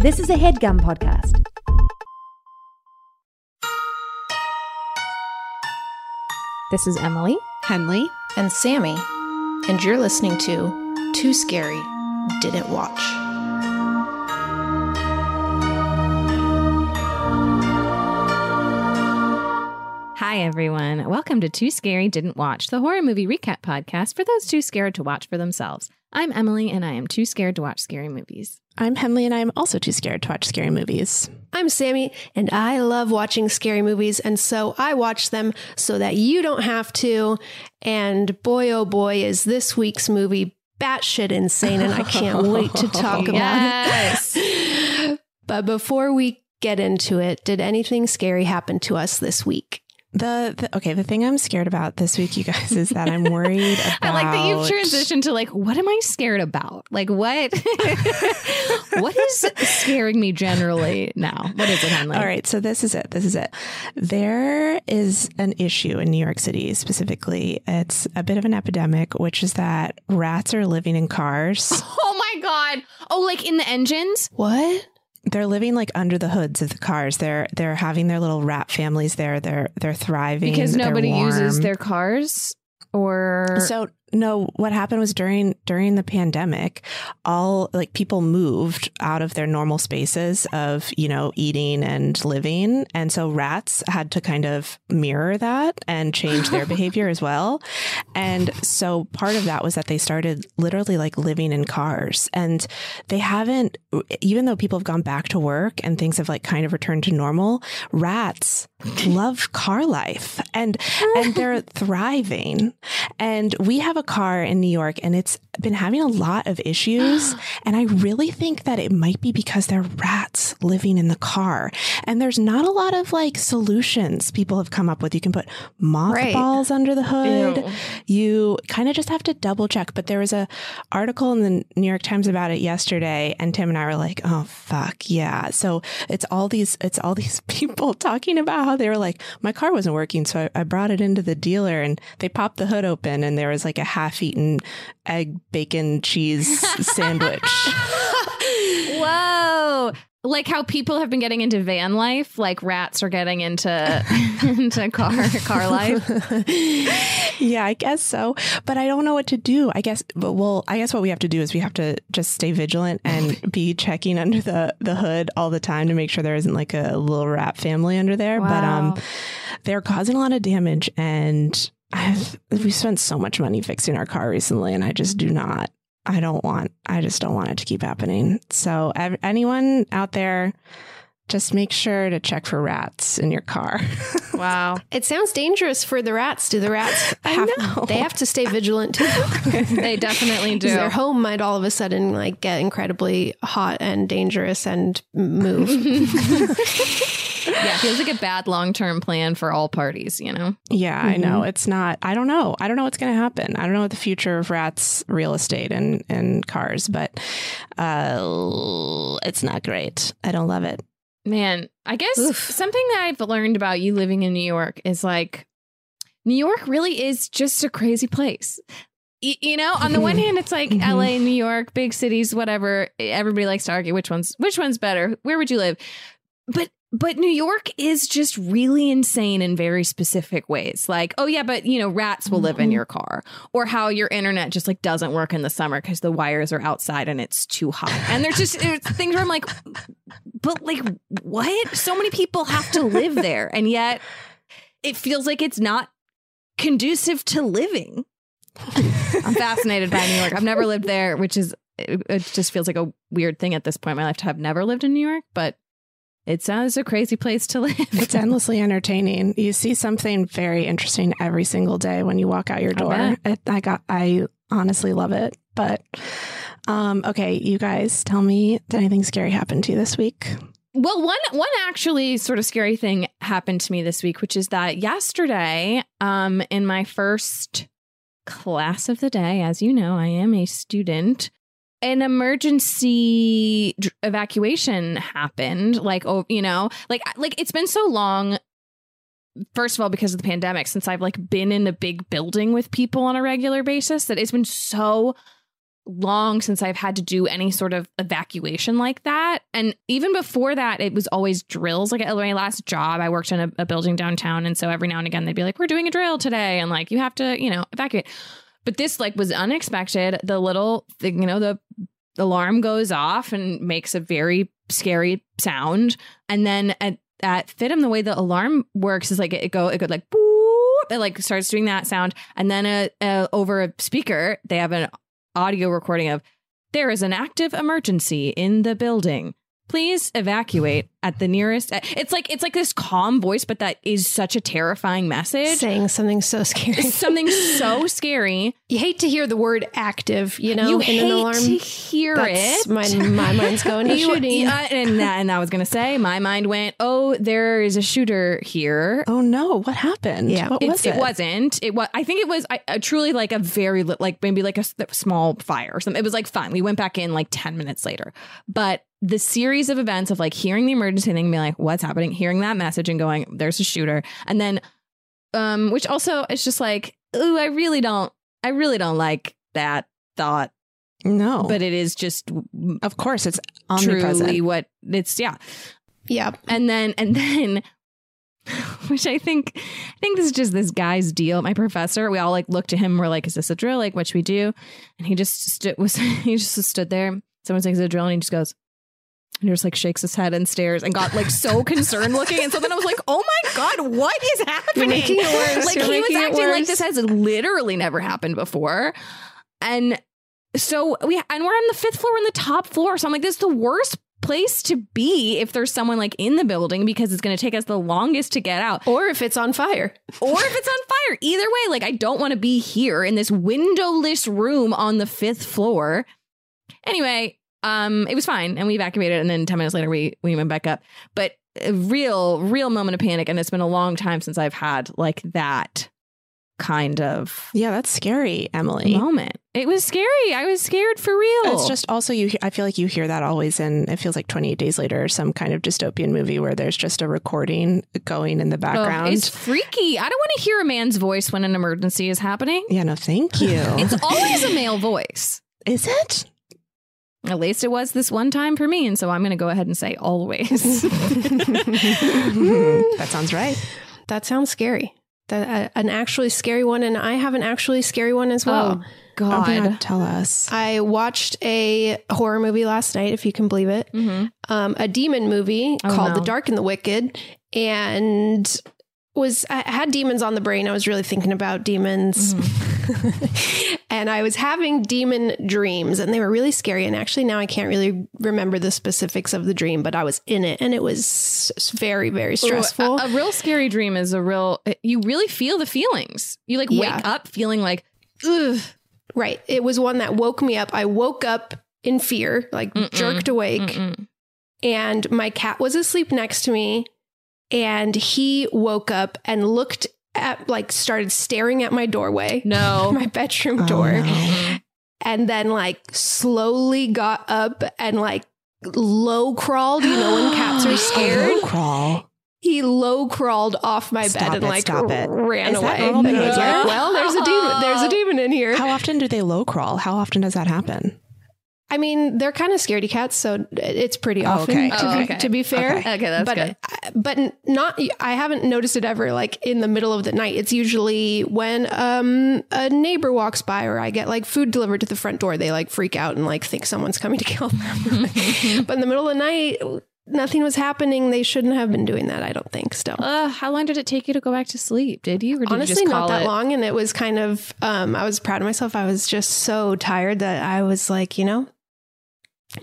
This is a headgum podcast. This is Emily. Henley. and Sammy, and you're listening to Too Scary Didn't Watch. Hi, everyone. Welcome to Too Scary Didn't Watch, the horror movie recap podcast for those too scared to watch for themselves. I'm Emily, and I am too scared to watch scary movies. I'm Henley, and I'm also too scared to watch scary movies. I'm Sammy, and I love watching scary movies, and so I watch them so that you don't have to. And boy, oh boy, is this week's movie batshit insane, and I can't wait to talk Yes. about it. but before we get into it, did anything scary happen to us this week? The, the okay, the thing I'm scared about this week, you guys, is that I'm worried about. I like that you've transitioned to like, what am I scared about? Like, what? what is scaring me generally now? What is it, Henley? All right, so this is it. This is it. There is an issue in New York City specifically. It's a bit of an epidemic, which is that rats are living in cars. Oh my God. Oh, like in the engines? What? They're living like under the hoods of the cars. They're they're having their little rat families there. They're they're thriving Because nobody uses their cars? Or. So no, what happened was during during the pandemic, all like people moved out of their normal spaces of you know eating and living, and so rats had to kind of mirror that and change their behavior as well. And so part of that was that they started literally like living in cars, and they haven't, even though people have gone back to work and things have like kind of returned to normal. Rats love car life, and and they're thriving. And we have a car in New York and it's been having a lot of issues. and I really think that it might be because there are rats living in the car. And there's not a lot of like solutions people have come up with. You can put mothballs under the hood. You kind of just have to double check. But there was a article in the New York Times about it yesterday, and Tim and I were like, "Oh fuck yeah!" So it's all these it's all these people talking about how they were like, "My car wasn't working, so I, I brought it into the dealer, and they popped the hood open, and there was like a half-eaten egg, bacon, cheese sandwich." Like how people have been getting into van life, like rats are getting into into car car life. yeah, I guess so. But I don't know what to do. I guess, but well, I guess what we have to do is we have to just stay vigilant and be checking under the, the hood all the time to make sure there isn't like a little rat family under there. But um, they're causing a lot of damage, and I've, we spent so much money fixing our car recently, and I just do not. I don't want. I just don't want it to keep happening. So, ev- anyone out there, just make sure to check for rats in your car. Wow. It sounds dangerous for the rats. Do the rats I have know. they have to stay vigilant too? They definitely do. Their home might all of a sudden like get incredibly hot and dangerous and move. Yeah, feels like a bad long term plan for all parties, you know? Yeah, I know. It's not, I don't know. I don't know what's going to happen. I don't know what the future of rats real estate and, and cars, but uh, it's not great. I don't love it. Man, I guess Oof. something that I've learned about you living in New York is like New York really is just a crazy place. Y- you know, on the one hand, it's like Mhm. LA, New York, big cities, whatever. Everybody likes to argue which one's which one's better. Where would you live? But but New York is just really insane in very specific ways. Like, oh yeah, but you know, rats will live in mm-hmm. your car, or how your internet just like doesn't work in the summer because the wires are outside and it's too hot. And there's just there's things where I'm like, but like what? So many people have to live there, and yet it feels like it's not conducive to living. I'm fascinated by New York. I've never lived there, which is it, it just feels like a weird thing at this point in my life to have never lived in New York, but it sounds a crazy place to live. It's endlessly entertaining. You see something very interesting every single day when you walk out your door. bet. It, I got, I honestly love it, but Um, okay, you guys tell me, did anything scary happen to you this week? Well, one one actually sort of scary thing happened to me this week, which is that yesterday, um, in my first class of the day, as you know, I am a student. An emergency evacuation happened. Like, oh, you know, like like it's been so long. First of all, because of the pandemic, since I've like been in a big building with people on a regular basis, that it's been so long since I've had to do any sort of evacuation like that. And even before that, it was always drills. Like at my last job, I worked in a, a, building downtown. And so every now and again, they'd be like, we're doing a drill today. And like, you have to, you know, evacuate. But this like was unexpected. The little thing, you know, the alarm goes off and makes a very scary sound. And then at, at FIDM, the way the alarm works is like it, it go, it goes like, boop, it like starts doing that sound. And then a, a over a speaker, they have an audio recording of there is an active emergency in the building. Please evacuate at the nearest. It's like it's like this calm voice, but that is such a terrifying message. Saying something so scary. something so scary. You hate to hear the word active, you know, you in hate an alarm. to hear That's it. My, my mind's going to shooting. uh, and, that, and I was going to say, my mind went, oh, there is a shooter here. Oh no, what happened? Yeah, what It, was it? it wasn't. It was. I think it was I, uh, truly like a very li- like maybe like a small fire or something. It was like fine. We went back in like ten minutes later, but the series of events of like hearing the emergency thing, and being like, "What's happening?" Hearing that message and going, "There's a shooter," and then, um, which also it's just like, "Ooh, I really don't, I really don't like that thought," No, but it is just of course it's truly what it's. Yeah, yeah. and then and then which i think i think this is just this guy's deal. My professor we all like looked at him we're like is this a drill? Like what should we do? And he just stood was he just stood there. Someone says it's a drill and he just goes and he just like shakes his head and stares and got like so concerned looking. And so then i was like oh my god what is happening? making it worse. like You're he was acting like this has literally never happened before. And so we and we're on the fifth floor in the top floor. So i'm like this is the worst place to be if there's someone like in the building because it's going to take us the longest to get out. Or if it's on fire. or if it's on fire. Either way like i don't want to be here in this windowless room on the fifth floor. Anyway um it was fine and we evacuated and then 10 minutes later we we went back up but a real real moment of panic and it's been a long time since i've had like that kind of yeah, that's scary, Emily. moment it was scary i was scared for real It's just also you. I feel like you hear that always in. It feels like Twenty Eight Days Later, or some kind of dystopian movie where there's just a recording going in the Oh, background. it's freaky. I don't want to hear a man's voice when an emergency is happening. yeah, no, thank you. It's always a male voice. Is it? At least it was this one time for me, and so I'm going to go ahead and say always. that sounds right. That sounds scary. That uh, an actually scary one, and I have an actually scary one as well. oh Oh God. God, tell us. I watched a horror movie last night, if you can believe it. hmm Um, a demon movie Oh, called no. The Dark and the Wicked, and was I had demons on the brain. I was really thinking about demons, Mm-hmm. and I was having demon dreams, and they were really scary. And actually, now I can't really remember the specifics of the dream, but I was in it, and it was very, very stressful. A, a real scary dream is a real. You really feel the feelings. You like Yeah. wake up feeling like, ugh. Right. It was one that woke me up. I woke up in fear, like Mm-mm. jerked awake, Mm-mm. and my cat was asleep next to me. And he woke up and looked at, like, started staring at my doorway, No. my bedroom Oh, door, no. and then, like, slowly got up and, like, low crawled. You know, when cats are scared, Low crawl. he low crawled off my Stop bed and, it, like, stop it. ran Is away. normal And I was like, well, there's a demon. There's a demon in here. How often do they low crawl? How often does that happen? I mean, they're kind of scaredy cats, so it's pretty Oh, often. okay. To, Oh, be, okay. to be fair, Okay. Okay, that's but good. but not. I haven't noticed it ever like in the middle of the night. It's usually when um a neighbor walks by or I get like food delivered to the front door. They like freak out and like think someone's coming to kill them. but in the middle of the night, nothing was happening. They shouldn't have been doing that. I don't think. Still. Uh, how long did it take you to go back to sleep? Did you? Did Honestly, you just not that it? long, and it was kind of. Um, I was proud of myself. I was just so tired that I was like, you know,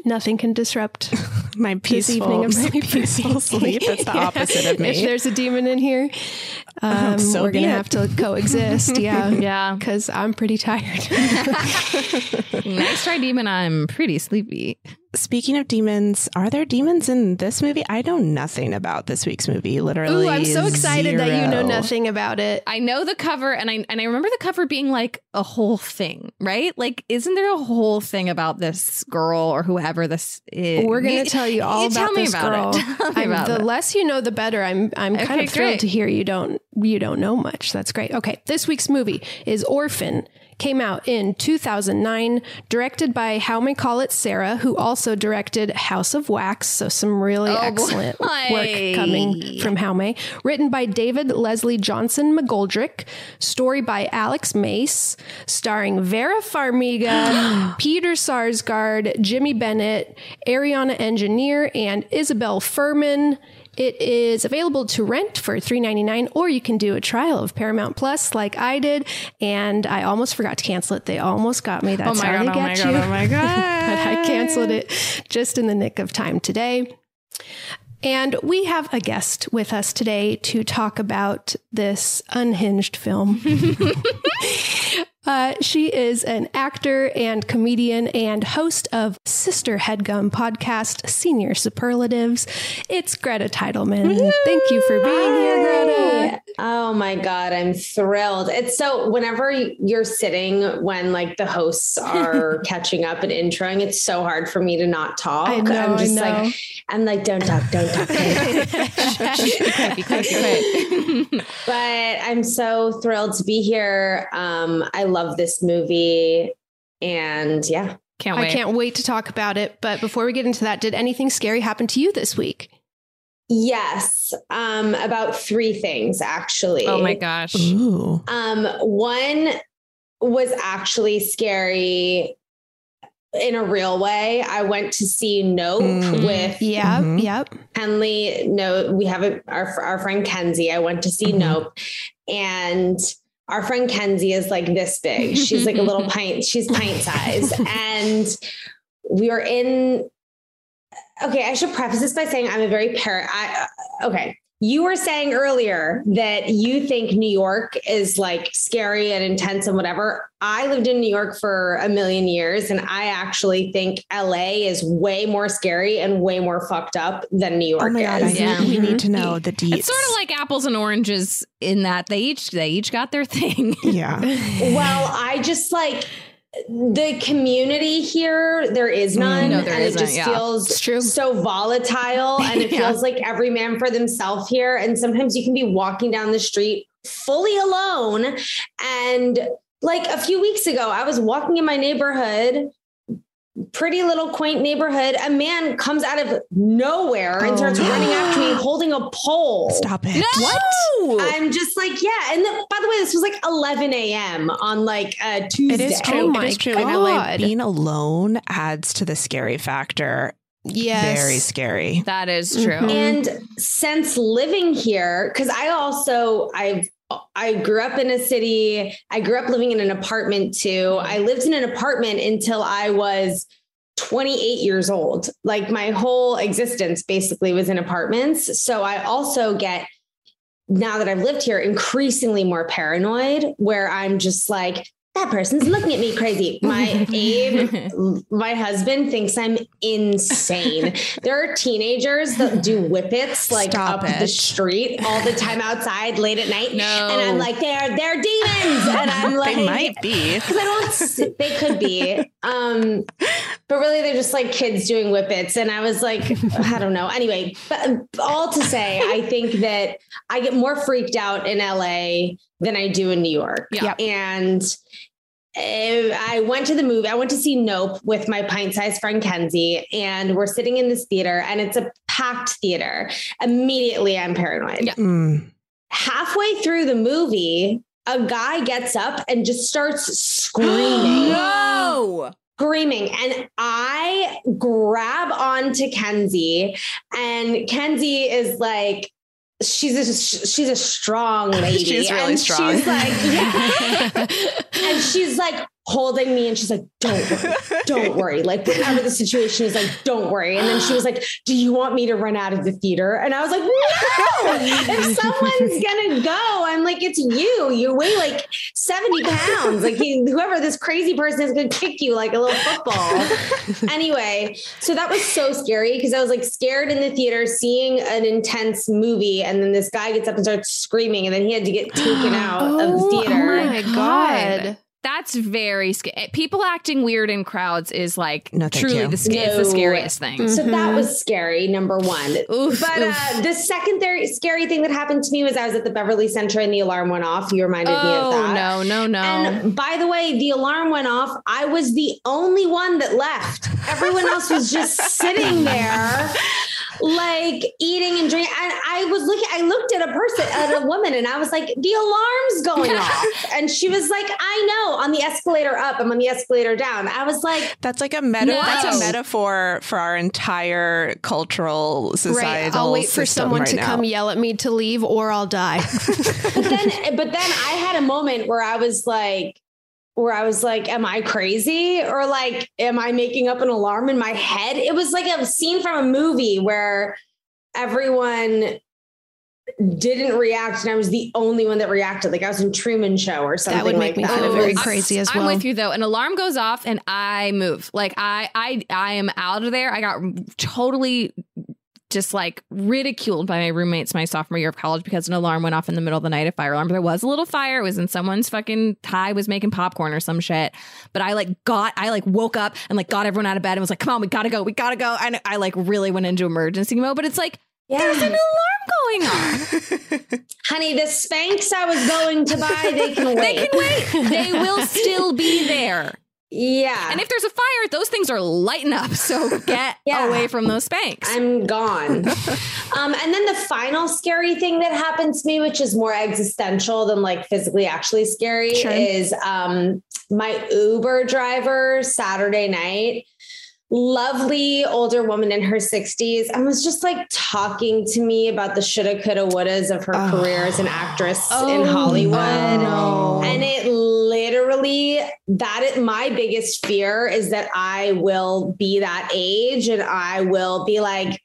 nothing can disrupt My this peaceful, evening of my peaceful sleep. That's the Yeah. opposite of me. If there's a demon in here, Um, So we're gonna it. have to coexist. Yeah, Yeah. because I'm pretty tired. Nice try, demon. I'm pretty sleepy. Speaking of demons, are there demons in this movie? I know nothing about this week's movie. Literally, Ooh, I'm so excited that you know nothing about it. I know the cover, and I and I remember the cover being like a whole thing, right? Like, isn't there a whole thing about this girl or whoever this is? We're gonna You- tell you all you about tell me this about girl. It. Tell me I'm- about the it. less you know, the better. I'm I'm kind Okay, of thrilled great. to hear you don't you don't know much. That's great. Okay, this week's movie is Orphan. Came out in 2009, directed by Jaume Collet-Serra, who also directed House of Wax. So some really Oh, excellent boy. work coming from Jaume. Written by David Leslie Johnson McGoldrick. Story by Alex Mace. Starring Vera Farmiga, Peter Sarsgaard, Jimmy Bennett, Aryana Engineer, and Isabelle Fuhrman. It is available to rent for $3.99, or you can do a trial of Paramount Plus like I did. And I almost forgot to cancel it. They almost got me. That's oh my how god! they Oh my get god! you. Oh my god! but I canceled it just in the nick of time today. And we have a guest with us today to talk about this unhinged film. Uh, she is an actor and comedian and host of Sister Headgum podcast, Senior Superlatives. It's Greta Titelman. Thank you for being here, Greta. Oh my God, I'm thrilled. It's so whenever you're sitting when like the hosts are catching up and introing, it's so hard for me to not talk. I know, I'm just I know. like, I'm like, don't talk, don't talk, but I'm so thrilled to be here. Um, I love this movie. And yeah. Can't I can't wait to talk about it. But before we get into that, did anything scary happen to you this week? Yes. Um, about three things actually. Oh my gosh! Ooh. Um, one was actually scary in a real way. I went to see Nope Mm. with Yeah, Mhm. yep. Henley. No, we have a, our our friend Kenzie. I went to see Mhm. Nope, and our friend Kenzie is like this big. She's like a little pint. She's pint size, and we were in. Okay, I should preface this by saying I'm a very par. I, okay, you were saying earlier that you think New York is like scary and intense and whatever. I lived in New York for a million years, and I actually think LA is way more scary and way more fucked up than New oh York Oh my god! I is. Yeah. need, we need mm-hmm. to know the deets. It's sort of like apples and oranges in that they each they each got their thing. yeah. Well, I just like the community here. There is mm, none, No, there and it just yeah. feels true. so volatile, and it Yeah. feels like every man for themselves here. And sometimes you can be walking down the street fully alone, and like a few weeks ago, I was walking in my neighborhood. Pretty little quaint neighborhood. A man comes out of nowhere and Oh, starts no. running after me holding a pole. Stop it. What? I'm just like, yeah. And then, by the way, this was like 11 a.m. on like a Tuesday. It is true. Oh my is true. In LA, being alone adds to the scary factor. Yes. Very scary. That is true. Mhm. And since living here, because I also I've I grew up in a city. I grew up living in an apartment too. Mm-hmm. I lived in an apartment until I was 28 years old. Like my whole existence basically was in apartments. So I also get now that I've lived here increasingly more paranoid where I'm just like that person's looking at me crazy. My Abe, my husband thinks I'm insane. There are teenagers that do whippets like Stop up the street all the time outside late at night. No. And I'm like, they're they're demons. And I'm like, they might be. because I don't. They could be, um, but really, they're just like kids doing whippets. And I was like, I don't know. Anyway, but all to say, I think that I get more freaked out in LA than I do in New York. Yeah. and. Uh, I went to the movie. I went to see Nope with my pint-sized friend Kenzie, and we're sitting in this theater, and it's a packed theater. Immediately, I'm paranoid Yeah. Mm. halfway through the movie, a guy gets up and just starts screaming, no. screaming. And I grab onto Kenzie, and Kenzie is like, She's a she's a strong lady. She's really and strong. She's like, yeah. and she's like, holding me and she's like, don't worry, don't worry. Like whatever the situation is, like, don't worry. And then she was like, do you want me to run out of the theater? And I was like, no, if someone's gonna go, I'm like, it's you. You weigh like 70 pounds. Like he, whoever this crazy person is gonna kick you like a little football. anyway, so that was so scary because I was like scared in the theater seeing an intense movie. And then this guy gets up and starts screaming, and then he had to get taken out of the Oh, theater. oh my god. That's very scary. People acting weird in crowds is like No, truly you. the, sca- it's the scariest thing. So that Mhm. was scary, number one. Oof, but oof. Uh, the secondary scary thing that happened to me was I was at the Beverly Center and the alarm went off. You reminded me of oh that. no, no, no. And by the way, the alarm went off. I was the only one that left. Everyone else was just sitting there, like eating and drinking. And I was looking, I looked at a person, at a woman, and I was like, the alarm's going off. And she was like, I know, on the escalator up, I'm on the escalator down. I was like, That's like a meta. No. That's a metaphor for our entire cultural societal. Right. I'll wait for someone right to now. come yell at me to leave or I'll die. but then but then I had a moment where I was like where I was like, am I crazy? Or like, am I making up an alarm in my head? It was like a scene from a movie where everyone didn't react and I was the only one that reacted. Like I was in Truman Show or something. That would make like me that. feel very crazy as well. I'm with you though. An alarm goes off and I move. Like I I I am out of there. I got totally just like ridiculed by my roommates my sophomore year of college because an alarm went off in the middle of the night, a fire alarm. But there was a little fire. It was in someone's fucking Ty was making popcorn or some shit. But I like got I like woke up and like got everyone out of bed and was like, come on, we gotta go, we gotta go. And I like really went into emergency mode. But it's like there's an alarm going on. Honey, the Spanx I was going to buy, they can wait. They can wait. They will still be there. Yeah. And if there's a fire, those things are lighting up. So get Yeah. away from those Spanx. I'm gone. um, and then the final scary thing that happened to me, which is more existential than like physically actually scary, Sure. is um, my Uber driver Saturday night. Lovely older woman in her 60s and was just like talking to me about the shoulda, coulda, wouldas of her Oh. career as an actress in Oh, Hollywood. no. And it literally that is my biggest fear is that I will be that age and I will be like,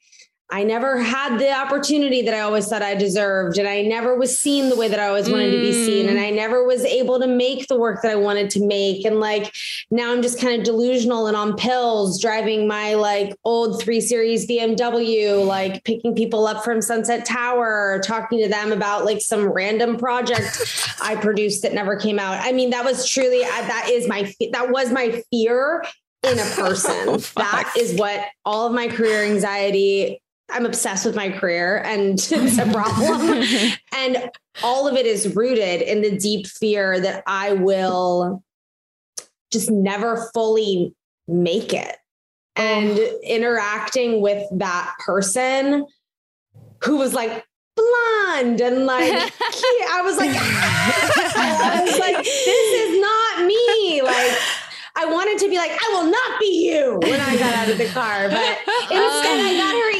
I never had the opportunity that I always thought I deserved. And I never was seen the way that I always wanted to be seen. And mm. I never was able to make the work that I wanted to make. And like now I'm just kind of delusional and on pills, driving my like old three series BMW, like picking people up from Sunset Tower, talking to them about like some random project I produced that never came out. I mean, that was truly, that is my, that was my fear in a oh person. that is what all of my career anxiety, I'm obsessed with my career and it's a problem. and all of it is rooted in the deep fear that I will just never fully make it. And interacting with that person who was like blonde and like cute. I was like, I was like, this is not me. Like, I wanted to be like, I will not be you when I got out of the car, but instead I got her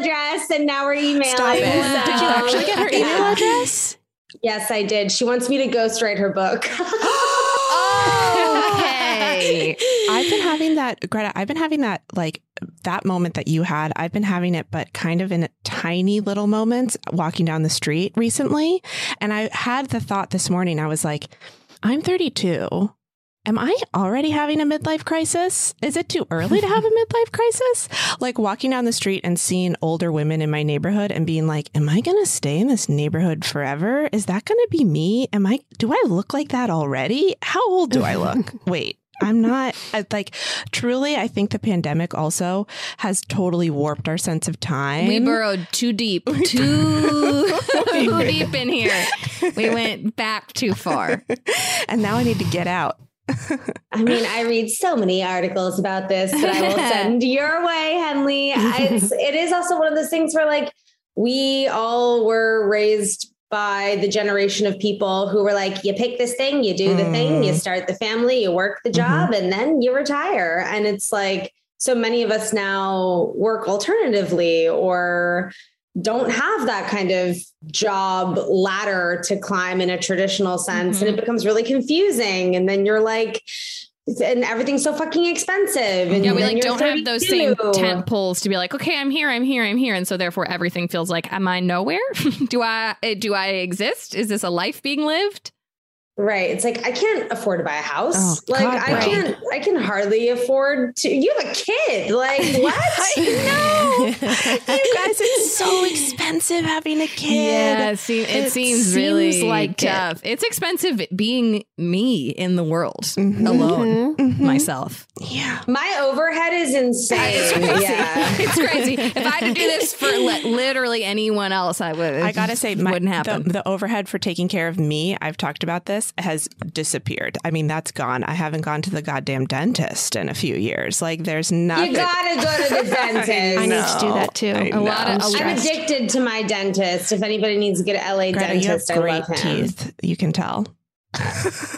address and now we're emailing. Stop it. So- Did you actually get her email address? Yes, I did. She wants me to ghostwrite her book. Oh, okay. I've been having that, Greta. I've been having that, like that moment that you had. I've been having it, but kind of in tiny little moments walking down the street recently. And I had the thought this morning. I was like, I'm 32. Am I already having a midlife crisis? Is it too early to have a midlife crisis? Like walking down the street and seeing older women in my neighborhood and being like, am I going to stay in this neighborhood forever? Is that going to be me? Am I, do I look like that already? How old do I look? Wait, I'm not like truly. I think the pandemic also has totally warped our sense of time. We burrowed too deep, too deep in here. We went back too far. and now I need to get out. I mean, I read so many articles about this that I will send your way, Henley. It's it is also one of those things where like we all were raised by the generation of people who were like, you pick this thing, you do the thing, you mm. start the family, you work the mm-hmm. job, and then you retire. And it's like so many of us now work alternatively or don't have that kind of job ladder to climb in a traditional sense. Mm-hmm. And it becomes really confusing. And then you're like, and everything's so fucking expensive. And Yeah, we like don't have those same tent poles to be like, okay, I'm here, I'm here, I'm here, and so therefore everything feels like, am I nowhere? do I eh, do I exist? Is this a life being lived? Right. It's like I can't afford to buy a house. Oh, like God, I right. can't I can hardly afford to you have a kid. Like what? know. you guys, it's so expensive having a kid. it, seem, it, It seems seems really like it. tough. It's expensive being me in the world Mhm. alone, Mhm. myself. Yeah. My overhead is insane. yeah. it's crazy. If I had to do this for li- literally anyone else, I would. I gotta say, my, wouldn't happen. The, the overhead for taking care of me, I've talked about this, has disappeared. I mean, that's gone. I haven't gone to the goddamn dentist in a few years. Like, there's nothing. You gotta go to the dentist. I need to do that too. I A lot of- know. a lot- I'm addicted to my dentist. If anybody needs to get an LA Greta, you have dentist, I great love him. teeth. You can tell.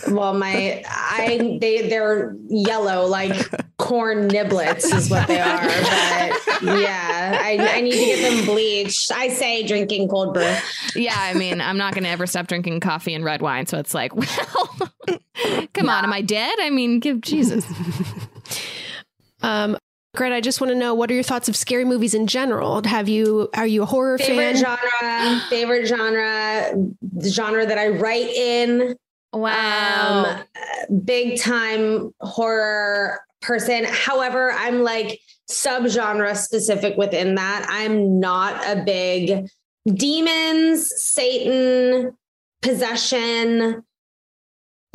Well, my I they they're yellow like corn niblets is what they are. But yeah, I, I need to get them bleached. I say drinking cold brew. yeah, I mean, I'm not going to ever stop drinking coffee and red wine. So it's like, well, come on, am I dead? I mean, give Jesus. Um, Greta, I just want to know what are your thoughts of scary movies in general? Have you are you a horror Favorite fan? genre, favorite genre, the genre that I write in. Wow. Um, big time horror person. However, I'm like subgenre specific within that. I'm not a big demons, Satan, possession,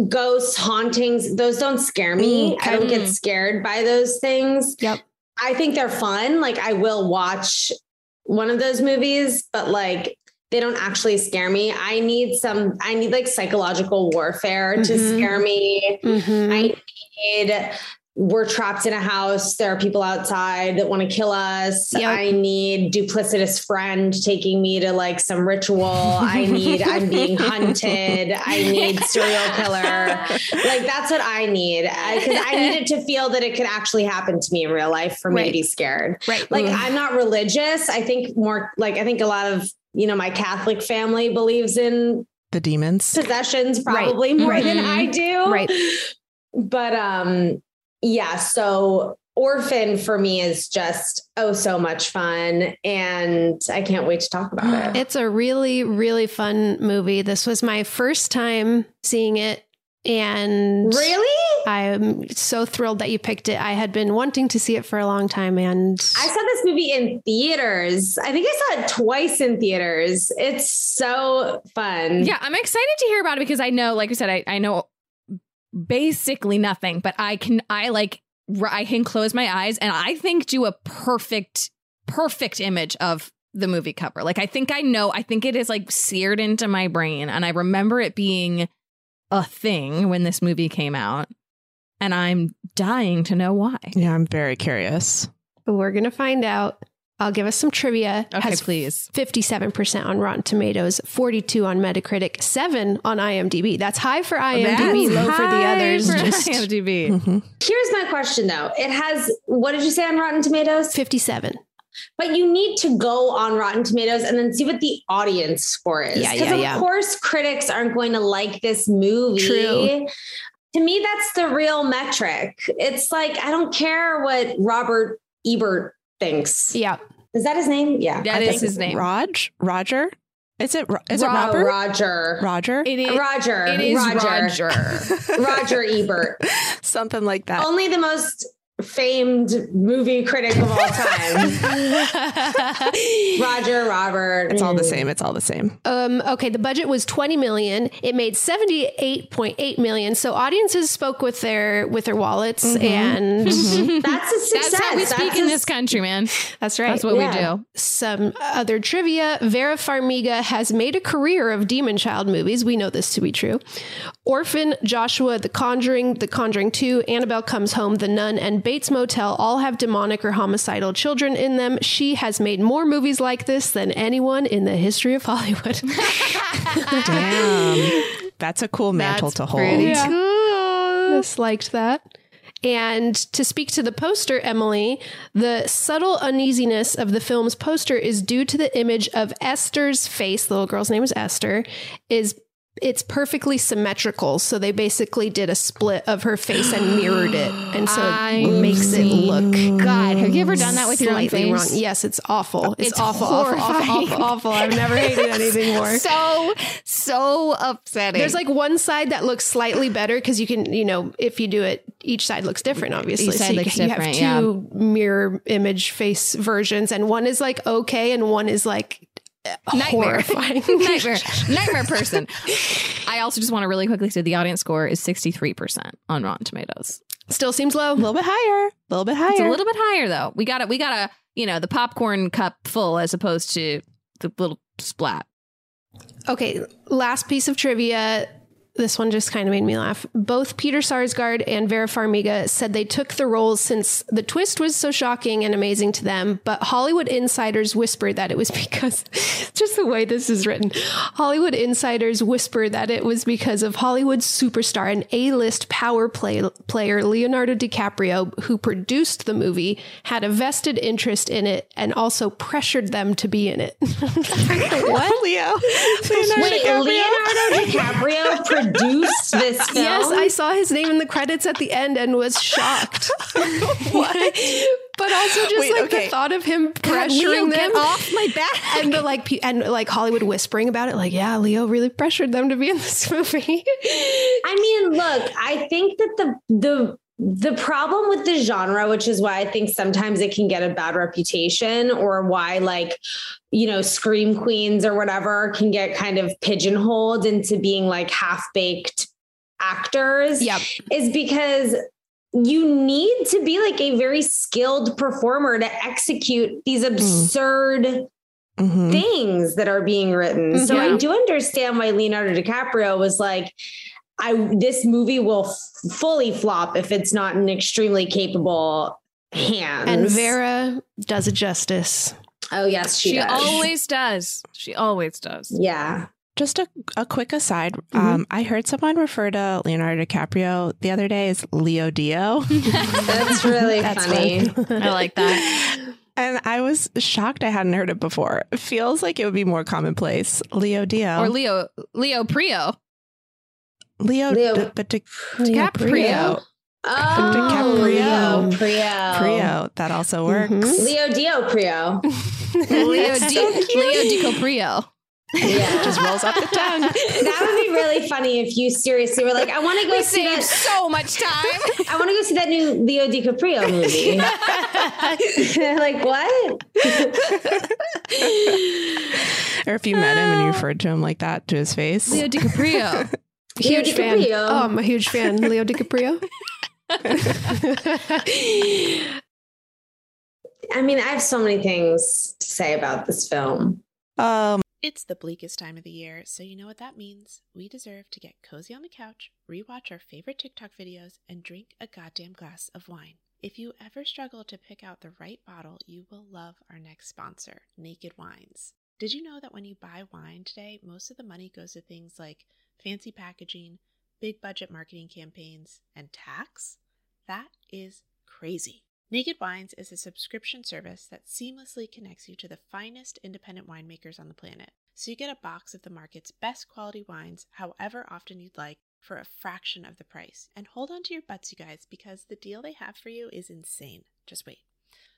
ghosts, hauntings. Those don't scare me. Mm, I don't get scared by those things. Yep. I think they're fun. Like I will watch one of those movies, but like they don't actually scare me. I need some, I need like psychological warfare to Mhm. scare me. Mhm. I need, we're trapped in a house. There are people outside that want to kill us. Yep. I need duplicitous friend taking me to like some ritual. I need, I'm being hunted. I need serial killer. Like that's what I need. Because I, needed to feel that it could actually happen to me in real life for me to be scared. Right. Like I'm not religious. I think more like I think a lot of you know my Catholic family believes in The demons. possessions Right. probably more Right. than I do. Right. But um yeah, so Orphan for me is just oh so much fun and I can't wait to talk about it. It's a really, really fun movie. This was my first time seeing it. And Really? I'm so thrilled that you picked it. I had been wanting to see it for a long time. And I saw this movie in theaters. I think I saw it twice in theaters. It's so fun. Yeah, I'm excited to hear about it because I know, like I said, I, I know basically nothing, but I can, I like, I can close my eyes and I think do a perfect, perfect image of the movie cover. Like, I think I know, I think it is like seared into my brain. And I remember it being a thing when this movie came out. And I'm dying to know why. Yeah, I'm very curious. we're going to find out. I'll give us some trivia. Okay, Has please. 57% on Rotten Tomatoes, 42 on Metacritic, 7 on IMDb. That's high for IMDb, low for the high others. for Just IMDb. Mhm. Here's my question though. It has what did you say on Rotten Tomatoes? 57. But you need to go on Rotten Tomatoes and then see what the audience score is. Yeah, Because yeah, of yeah. course critics aren't going to like this movie. True. To me, that's the real metric. It's like I don't care what Robert Ebert thinks. Yeah. Is that his name? Yeah. That I is his name. Raj? Roger? Is it, Ro- it Ro- Robert? Roger. Roger? It is, Roger. it is Roger. Roger. Roger Ebert. Something like that. Only the most famed movie critic of all time. Roger, Robert. It's all the Mm. same. It's all the same. Um, okay, the budget was 20 million. It made 78.8 million. So audiences spoke with their with their wallets and That's a success. That's how we speak That's in a- this country, man. that's right. That's what Yeah. we do. Some other trivia. Vera Farmiga has made a career of Demon Child movies. We know this to be true. Orphan, Joshua, The Conjuring, The Conjuring 2, Annabelle Comes Home, The Nun, and Bates Motel all have demonic or homicidal children in them. She has made more movies like this than anyone in the history of Hollywood. Damn. That's a cool mantle That's to hold. pretty Yeah. cool. Just liked that. And to speak to the poster, Emily, the subtle uneasiness of the film's poster is due to the image of Esther's face. The little girl's name is Esther. Is it's perfectly symmetrical. So they basically did a split of her face and mirrored it, and so I it makes it look. God, have you ever done that with your own face? wrong. Yes, it's awful. It's, It's awful, awful, awful, awful, awful. I've never hated anything more. So so upsetting. There's like one side that looks slightly better because you can, you know, if you do it, each side looks different, obviously. Each side you, looks you different, have two mirror image face versions, and one is like okay, and one is like nightmare. nightmare. Nightmare person. I also just want to really quickly say the audience score is 63% on Rotten Tomatoes. Still seems low. A little bit higher. A little bit higher. It's a little bit higher though. We got it. We got a, you know, the popcorn cup full as opposed to the little splat. Okay, last piece of trivia. This one just kind of made me laugh. Both Peter Sarsgaard and Vera Farmiga said they took the roles since the twist was so shocking and amazing to them, but Hollywood insiders whispered that it was because just the way this is written. Hollywood insiders whispered that it was because of Hollywood superstar and A-list power play, player Leonardo DiCaprio who produced the movie, had a vested interest in it and also pressured them to be in it. what, Leo? Leonardo Wait, DiCaprio? Leonardo DiCaprio produced this film. Yes, I saw his name in the credits at the end and was shocked. what? But also just Wait, like okay. the thought of him God, pressuring Leo, them get off my back. and the like and like Hollywood whispering about it like yeah, Leo really pressured them to be in this movie. I mean, look, I think that the the the problem with the genre, which is why I think sometimes it can get a bad reputation, or why like you know scream queens or whatever can get kind of pigeonholed into being like half baked actors. Yep. is because you need to be like a very skilled performer to execute these absurd Mhm. things that are being written. So Yeah. I do understand why Leonardo DiCaprio was like, I this movie will f- fully flop if it's not an extremely capable hand. and Vera does it justice. oh yes, she, She does. always does. She always does. yeah. Just a, a quick aside. Mm-hmm. Um, I heard someone refer to Leonardo DiCaprio the other day as Leo Dio. That's really That's funny. I like that. and I was shocked I hadn't heard it before. It feels like it would be more commonplace. Leo Dio. Or Leo Leo Prio. Leo, Leo- D- but Di- DiCaprio. Oh, DiCaprio. Leo Prio. Prio. That also works. Mhm. Leo Dio Prio. Leo Di Leo DiCaprio. Yeah. Just rolls off the tongue. that would be really funny if you seriously were like, I want to go We see that. so much time. I want to go see that new Leo DiCaprio movie. like what? or if you met him and you referred to him like that to his face. Leo DiCaprio. Leo Huge fan. DiCaprio. Oh, I'm a huge fan. Leo DiCaprio. I mean, I have so many things to say about this film. Um, It's the bleakest time of the year, so you know what that means. We deserve to get cozy on the couch, rewatch our favorite TikTok videos, and drink a goddamn glass of wine. If you ever struggle to pick out the right bottle, you will love our next sponsor, Naked Wines. Did you know that when you buy wine today, most of the money goes to things like fancy packaging, big budget marketing campaigns, and tax? That is crazy. Naked Wines is a subscription service that seamlessly connects you to the finest independent winemakers on the planet. So you get a box of the market's best quality wines, however often you'd like, for a fraction of the price. And hold on to your butts, you guys, because the deal they have for you is insane. Just wait.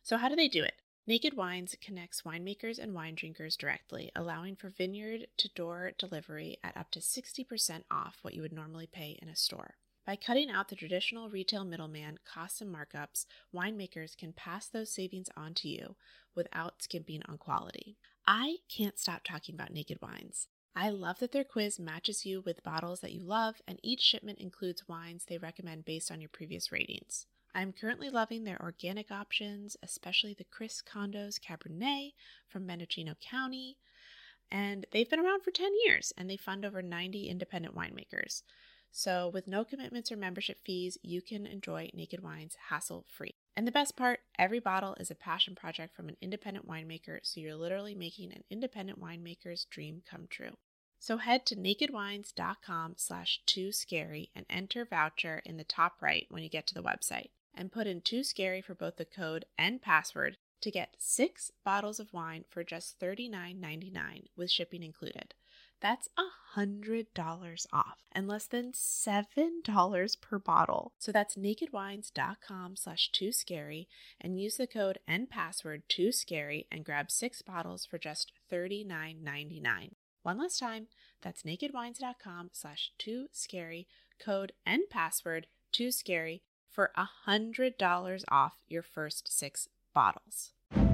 So, how do they do it? Naked Wines connects winemakers and wine drinkers directly, allowing for vineyard to door delivery at up to 60% off what you would normally pay in a store. By cutting out the traditional retail middleman costs and markups, winemakers can pass those savings on to you without skimping on quality. I can't stop talking about Naked Wines. I love that their quiz matches you with bottles that you love, and each shipment includes wines they recommend based on your previous ratings. I'm currently loving their organic options, especially the Chris Condos Cabernet from Mendocino County. And they've been around for 10 years and they fund over 90 independent winemakers. So, with no commitments or membership fees, you can enjoy Naked Wines hassle free. And the best part every bottle is a passion project from an independent winemaker, so you're literally making an independent winemaker's dream come true. So head to nakedwines.com slash too scary and enter voucher in the top right when you get to the website and put in too scary for both the code and password to get six bottles of wine for just $39.99 with shipping included. That's $100 off and less than $7 per bottle. So that's nakedwines.com slash too scary and use the code and password too scary and grab six bottles for just $39.99. One last time, that's nakedwines.com slash too scary, code and password too scary for $100 off your first six bottles.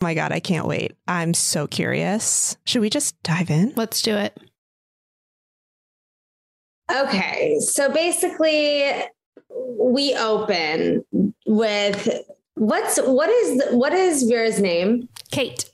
Oh my God, I can't wait. I'm so curious. Should we just dive in? Let's do it. Okay, so basically, we open with what's what is what is Vera's name? Kate.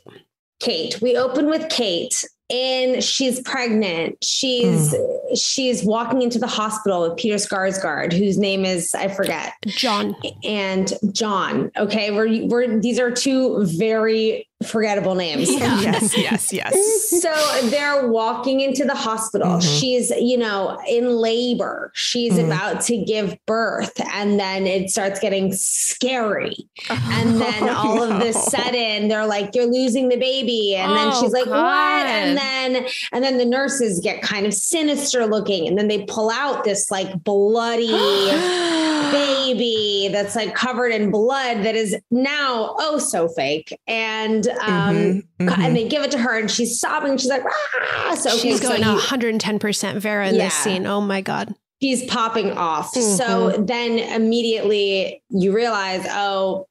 Kate. We open with Kate, and she's pregnant. She's hmm. she's walking into the hospital with Peter Skarsgård, whose name is I forget. John. and John. Okay, we're we're these are two very forgettable names. Yes, yes, yes. So they're walking into the hospital. Mhm. She's, you know, in labor. She's Mhm. about to give birth, and then it starts getting scary. And then Oh, all of this no. sudden, they're like, "You're losing the baby," and then Oh, she's like, God. "What?" And then, and then the nurses get kind of sinister looking, and then they pull out this like bloody baby that's like covered in blood that is now oh so fake and um Mhm, mhm. and they give it to her and she's sobbing she's like ah so okay, She's so going you- 110% Vera in Yeah. this scene. Oh my God. she's popping off Mm-hmm. so then immediately you realize oh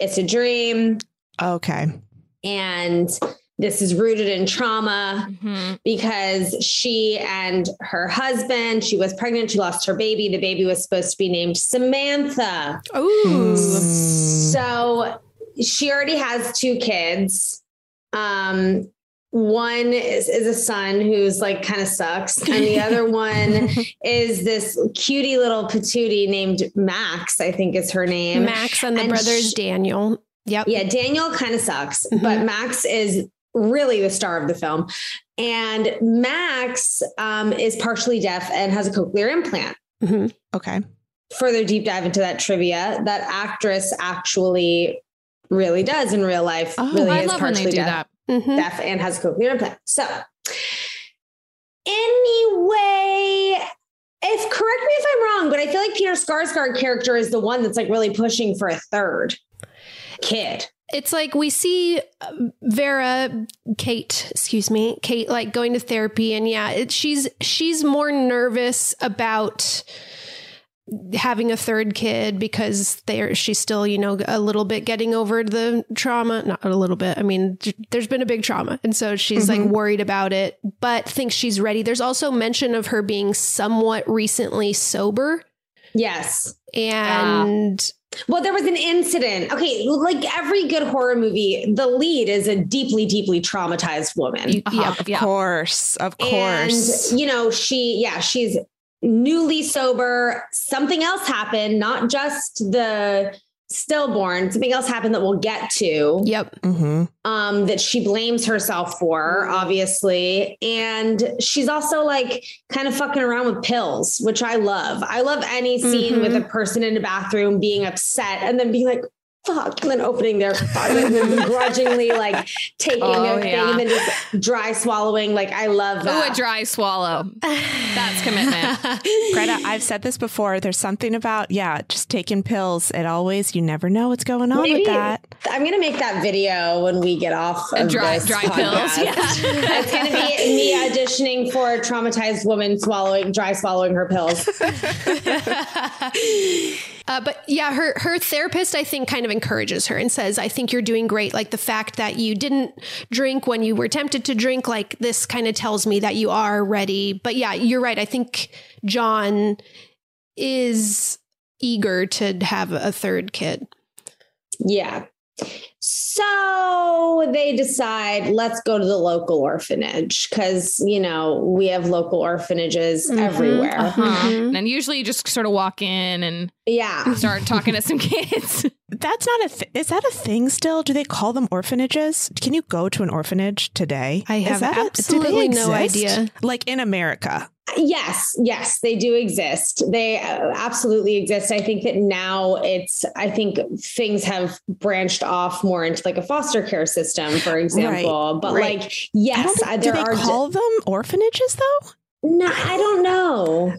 it's a dream Okay. and this is rooted in trauma Mhm. because she and her husband she was pregnant she lost her baby the baby was supposed to be named samantha Ooh. So she already has two kids. Um, one is, is a son who's like kind of sucks, and the other one is this cutie little patootie named Max, I think is her name. Max and the And brothers sh- Daniel. Yep. Yeah, Daniel kind of sucks, Mhm. but Max is really the star of the film. And Max um, is partially deaf and has a cochlear implant Mhm. Okay. further deep dive into that trivia, that actress actually really does in real life. Oh, really I is love when they do deaf, that. Mhm. deaf and has a cochlear implant. So, anyway, if correct me if I'm wrong, but I feel like Peter Skarsgård character is the one that's like really pushing for a third kid. It's like we see uh, Vera, Kate, excuse me, Kate, like going to therapy, and yeah, it, she's she's more nervous about having a third kid because there she's still you know a little bit getting over the trauma not a little bit i mean there's been a big trauma and so she's like mm-hmm. worried about it but thinks she's ready there's also mention of her being somewhat recently sober Yes. and ah. Well, there was an incident. Okay, like every good horror movie, the lead is a deeply, deeply traumatized woman. you, uh-huh. yeah Of Yeah. course. Of course. And, you know, she, yeah, she's newly sober. Something else happened, not just the stillborn, something else happened that we'll get to yep hmm um, that she blames herself for, obviously. And she's also like kind of fucking around with pills, which I love. I love any scene Mhm. with a person in a bathroom being upset and then being like, fuck, and then opening their and then begrudgingly like taking Oh, their thing yeah. and then just dry swallowing. Like, I love Ooh, a dry swallow. That's commitment. Greta, I've said this before. There's something about, yeah, just taking pills. It always, you never know what's going on Maybe- with that. I'm gonna make that video when we get off of Dry- this dry podcast. pills, yeah. it's gonna be me auditioning for a traumatized woman swallowing dry swallowing her pills. Uh, but yeah, her her therapist, I think, kind of encourages her and says, "I think you're doing great. Like the fact that you didn't drink when you were tempted to drink, like this kind of tells me that you are ready." But yeah, you're right. I think John is eager to have a third kid. Yeah. So they decide, let's go to the local orphanage because, you know, we have local orphanages Mhm, everywhere. uh-huh. And usually you just sort of walk in and yeah, start talking to some kids. That's not a. Th- is that a thing still? Do they call them orphanages? Can you go to an orphanage today? I have that a- absolutely no idea. Like in America. Yes, yes, they do exist. They uh, absolutely exist. I think that now it's, I think things have branched off more into like a foster care system, for example. But right. like, I yes, think- I- do they are. call them orphanages though? no, I don't know.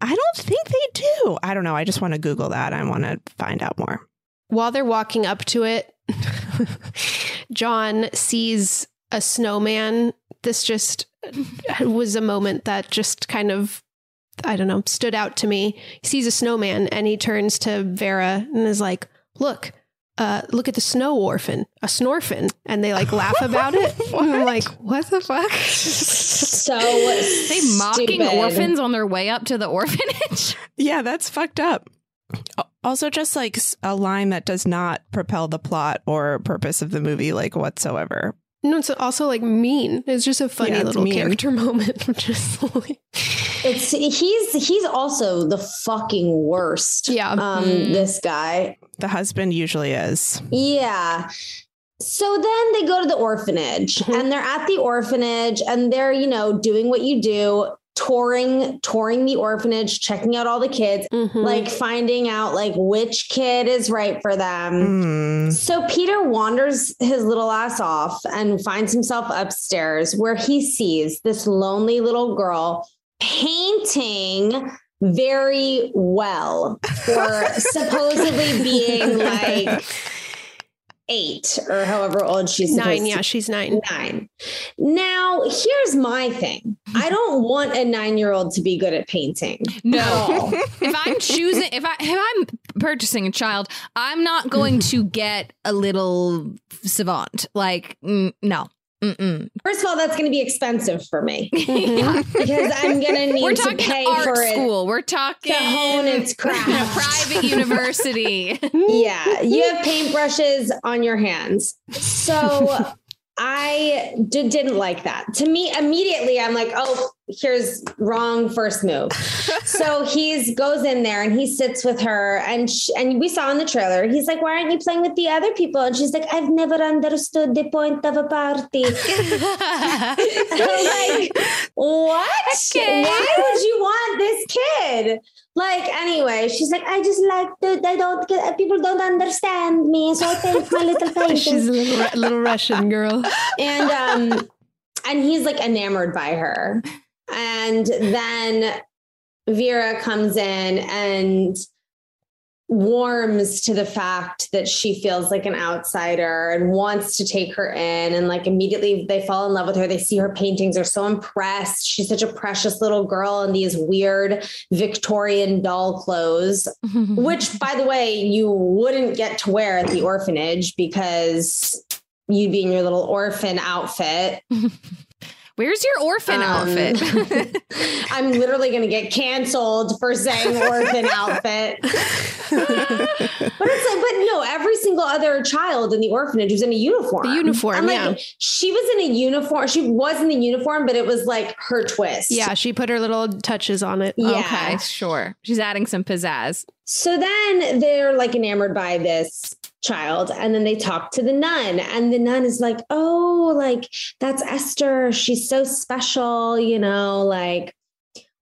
I don't think they do. I don't know. I just want to Google that. I want to find out more. While they're walking up to it, John sees a snowman. This just was a moment that just kind of, I don't know, stood out to me. He sees a snowman and he turns to Vera and is like, Look, uh, look at the snow orphan, a snorphin. And they like laugh about it. And I'm like, What the fuck? So they mocking stupid. orphans on their way up to the orphanage. Yeah, that's fucked up. Also, just like a line that does not propel the plot or purpose of the movie, like whatsoever. No, it's also like mean. It's just a funny Yeah, little mean. character moment. Just like, It's he's he's also the fucking worst. Yeah. Um, Mm. this guy. The husband usually is. Yeah. So then they go to the orphanage and they're at the orphanage and they're, you know, doing what you do, touring, touring the orphanage, checking out all the kids, Mm-hmm. like finding out like which kid is right for them. Mm. So Peter wanders his little ass off and finds himself upstairs where he sees this lonely little girl painting very well for supposedly being like eight or however old she's supposed nine. to Yeah, she's nine. nine. Now, here's my thing. I don't want a nine-year-old to be good at painting. No. if I'm choosing, if I if I'm purchasing a child, I'm not going to get a little savant. Like, mm, no. Mm-mm. First of all, that's going to be expensive for me Yeah. because I'm going to need We're to pay art for it school. We're talking to hone its craft. private university. yeah, you have paintbrushes on your hands. So I d- didn't like that. To me, immediately, I'm like, oh, here's wrong first move. so he's goes in there and he sits with her, and sh- and we saw in the trailer, he's like, why aren't you playing with the other people? And she's like, I've never understood the point of a party. I'm like, what? Okay. Why would you want this kid? Like, anyway, she's like, I just like that they don't get people don't understand me, so I paint my little paintings. She's a little, little Russian girl. and um, and he's like enamored by her, and then Vera comes in and warms to the fact that she feels like an outsider and wants to take her in. And like immediately they fall in love with her. They see her paintings are so impressed. She's such a precious little girl in these weird victorian doll clothes which by the way you wouldn't get to wear at the orphanage because you'd be in your little orphan outfit Where's your orphan Um, outfit? i'm literally going to get canceled for saying orphan outfit but it's like but no every single other child in the orphanage was in a uniform The uniform, I'm like, yeah. she was in a uniform she was in the uniform but it was like her twist Yeah, she put her little touches on it. Yeah. Okay, sure. She's adding some pizzazz. So then they're like enamored by this child and then they talk to the nun and the nun is like, "Oh, like that's Esther. She's so special, you know, like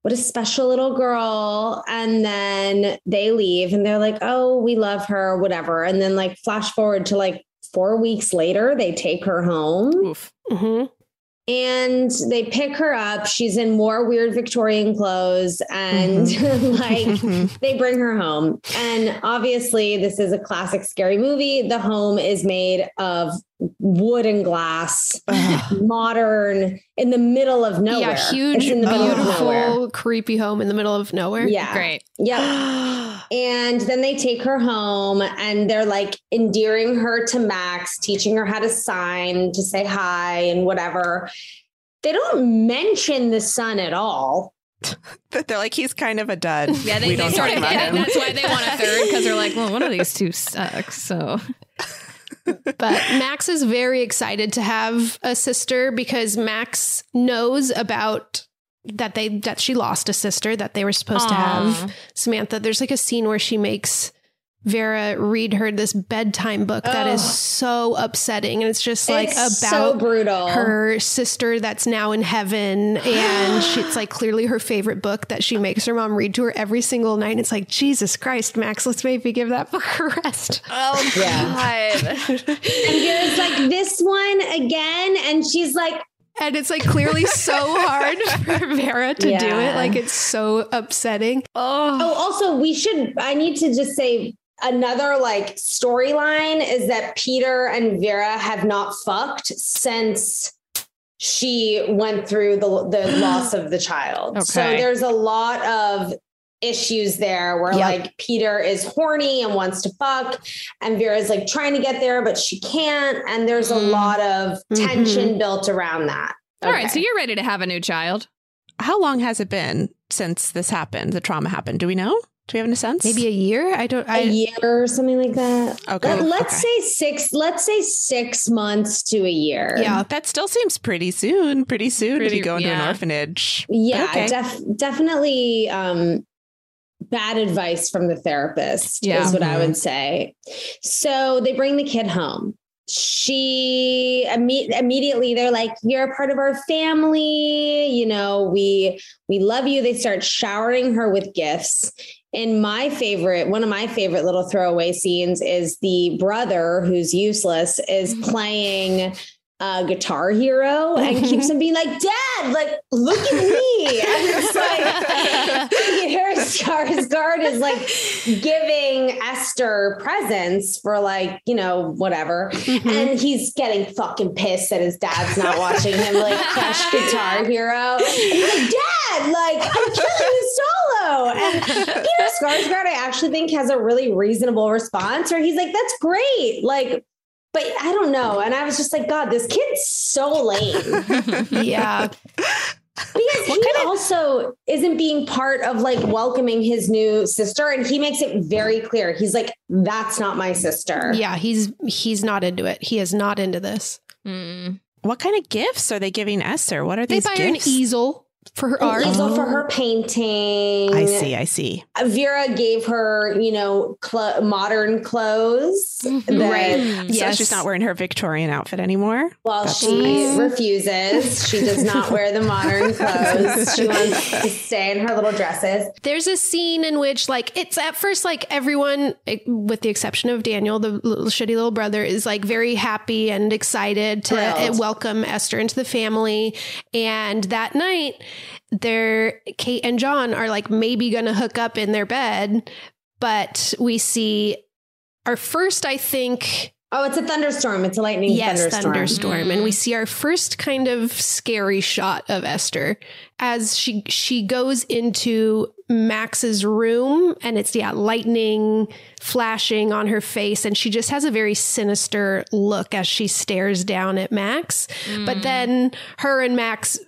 what a special little girl." And then they leave and they're like, "Oh, we love her, whatever." And then like flash forward to like 4 weeks later, they take her home Oof. Mm-hmm. And they pick her up. She's in more weird Victorian clothes and mm-hmm. like they bring her home. And obviously, this is a classic scary movie. The home is made of wood and glass, modern, in the middle of nowhere. Yeah, huge, in the middle of nowhere. beautiful, creepy home in the middle of nowhere. Yeah. Great. Yeah. And then they take her home and they're like endearing her to Max, teaching her how to sign, to say hi and whatever. They don't mention the son at all. But they're like, he's kind of a dud. Yeah, they, we they don't sort talk about him. That's why they want a third because they're like, well, one of these two sucks. So But Max is very excited to have a sister because Max knows about that they that she lost a sister that they were supposed to have. Samantha, there's like a scene where she makes Vera read her this bedtime book that is so upsetting and it's just like It's about so brutal. her sister that's now in heaven and she, it's like clearly her favorite book that she makes her mom read to her every single night. And It's like Jesus Christ, Max, let's maybe give that book a rest. Oh Yeah. God. And Vera's like, this one again. And she's like, And it's like clearly so hard for Vera to do it. Like it's so upsetting. Oh. Oh, also, we should. I need to just say another like storyline is that Peter and Vera have not fucked since she went through the the loss of the child. So there's a lot of issues there where Yep. like Peter is horny and wants to fuck and Vera's like trying to get there but she can't and there's a Mm. lot of tension built around that. All right, so you're ready to have a new child. How long has it been since this happened? The trauma happened. Do we know? Do we have any sense? Maybe a year? I don't a I year or something like that. Okay, Let, us okay. say six. Let's say six months to a year. Yeah. That still seems pretty soon. Pretty soon to Pretty- be going to an orphanage. yeah. Okay. Def, definitely. Um, bad advice from the therapist Yeah. is what I Mhm. would say. So they bring the kid home. She imme- immediately they're like, "You're a part of our family. You know, we we love you." They start showering her with gifts. And my favorite, one of my favorite little throwaway scenes is the brother who's useless is mm-hmm. playing uh, Guitar Hero and keeps him being like, Dad, like, look at me. And it's like, Harris Skarsgård is like giving Esther presents for like, you know, whatever. And he's getting fucking pissed that his dad's not watching him like crush Guitar Hero. And he's like, Dad, like, I'm killing you solo. And Peter Skarsgård, I actually think has a really reasonable response where he's like, that's great. Like, but I don't know. And I was just like, God, this kid's so lame. yeah. Because he also isn't being part of like welcoming his new sister. And he makes it very clear. He's like, that's not my sister. Yeah, he's he's not into it. He is not into this. Mm. What kind of gifts are they giving Esther? What are They these buy her an easel for her An art. easel for her painting. I see. I see. Vera gave her, you know, cl- modern clothes. that- Right. So she's not wearing her Victorian outfit anymore. Well, That's she nice. refuses. She does not wear the modern clothes. She wants to stay in her little dresses. There's a scene in which, like, it's at first like everyone, eh, with the exception of Daniel, the little shitty little brother, is like very happy and excited to Thrilled. eh, welcome Esther into the family. And that night, they're Kate and John are like maybe going to hook up in their bed, but we see our first, I think, Oh, it's a thunderstorm. It's a lightning yes, thunderstorm. thunderstorm, and we mm-hmm. see our first kind of scary shot of Esther as she she goes into Max's room, and it's yeah, lightning flashing on her face, and she just has a very sinister look as she stares down at Max. But mm. then her and Max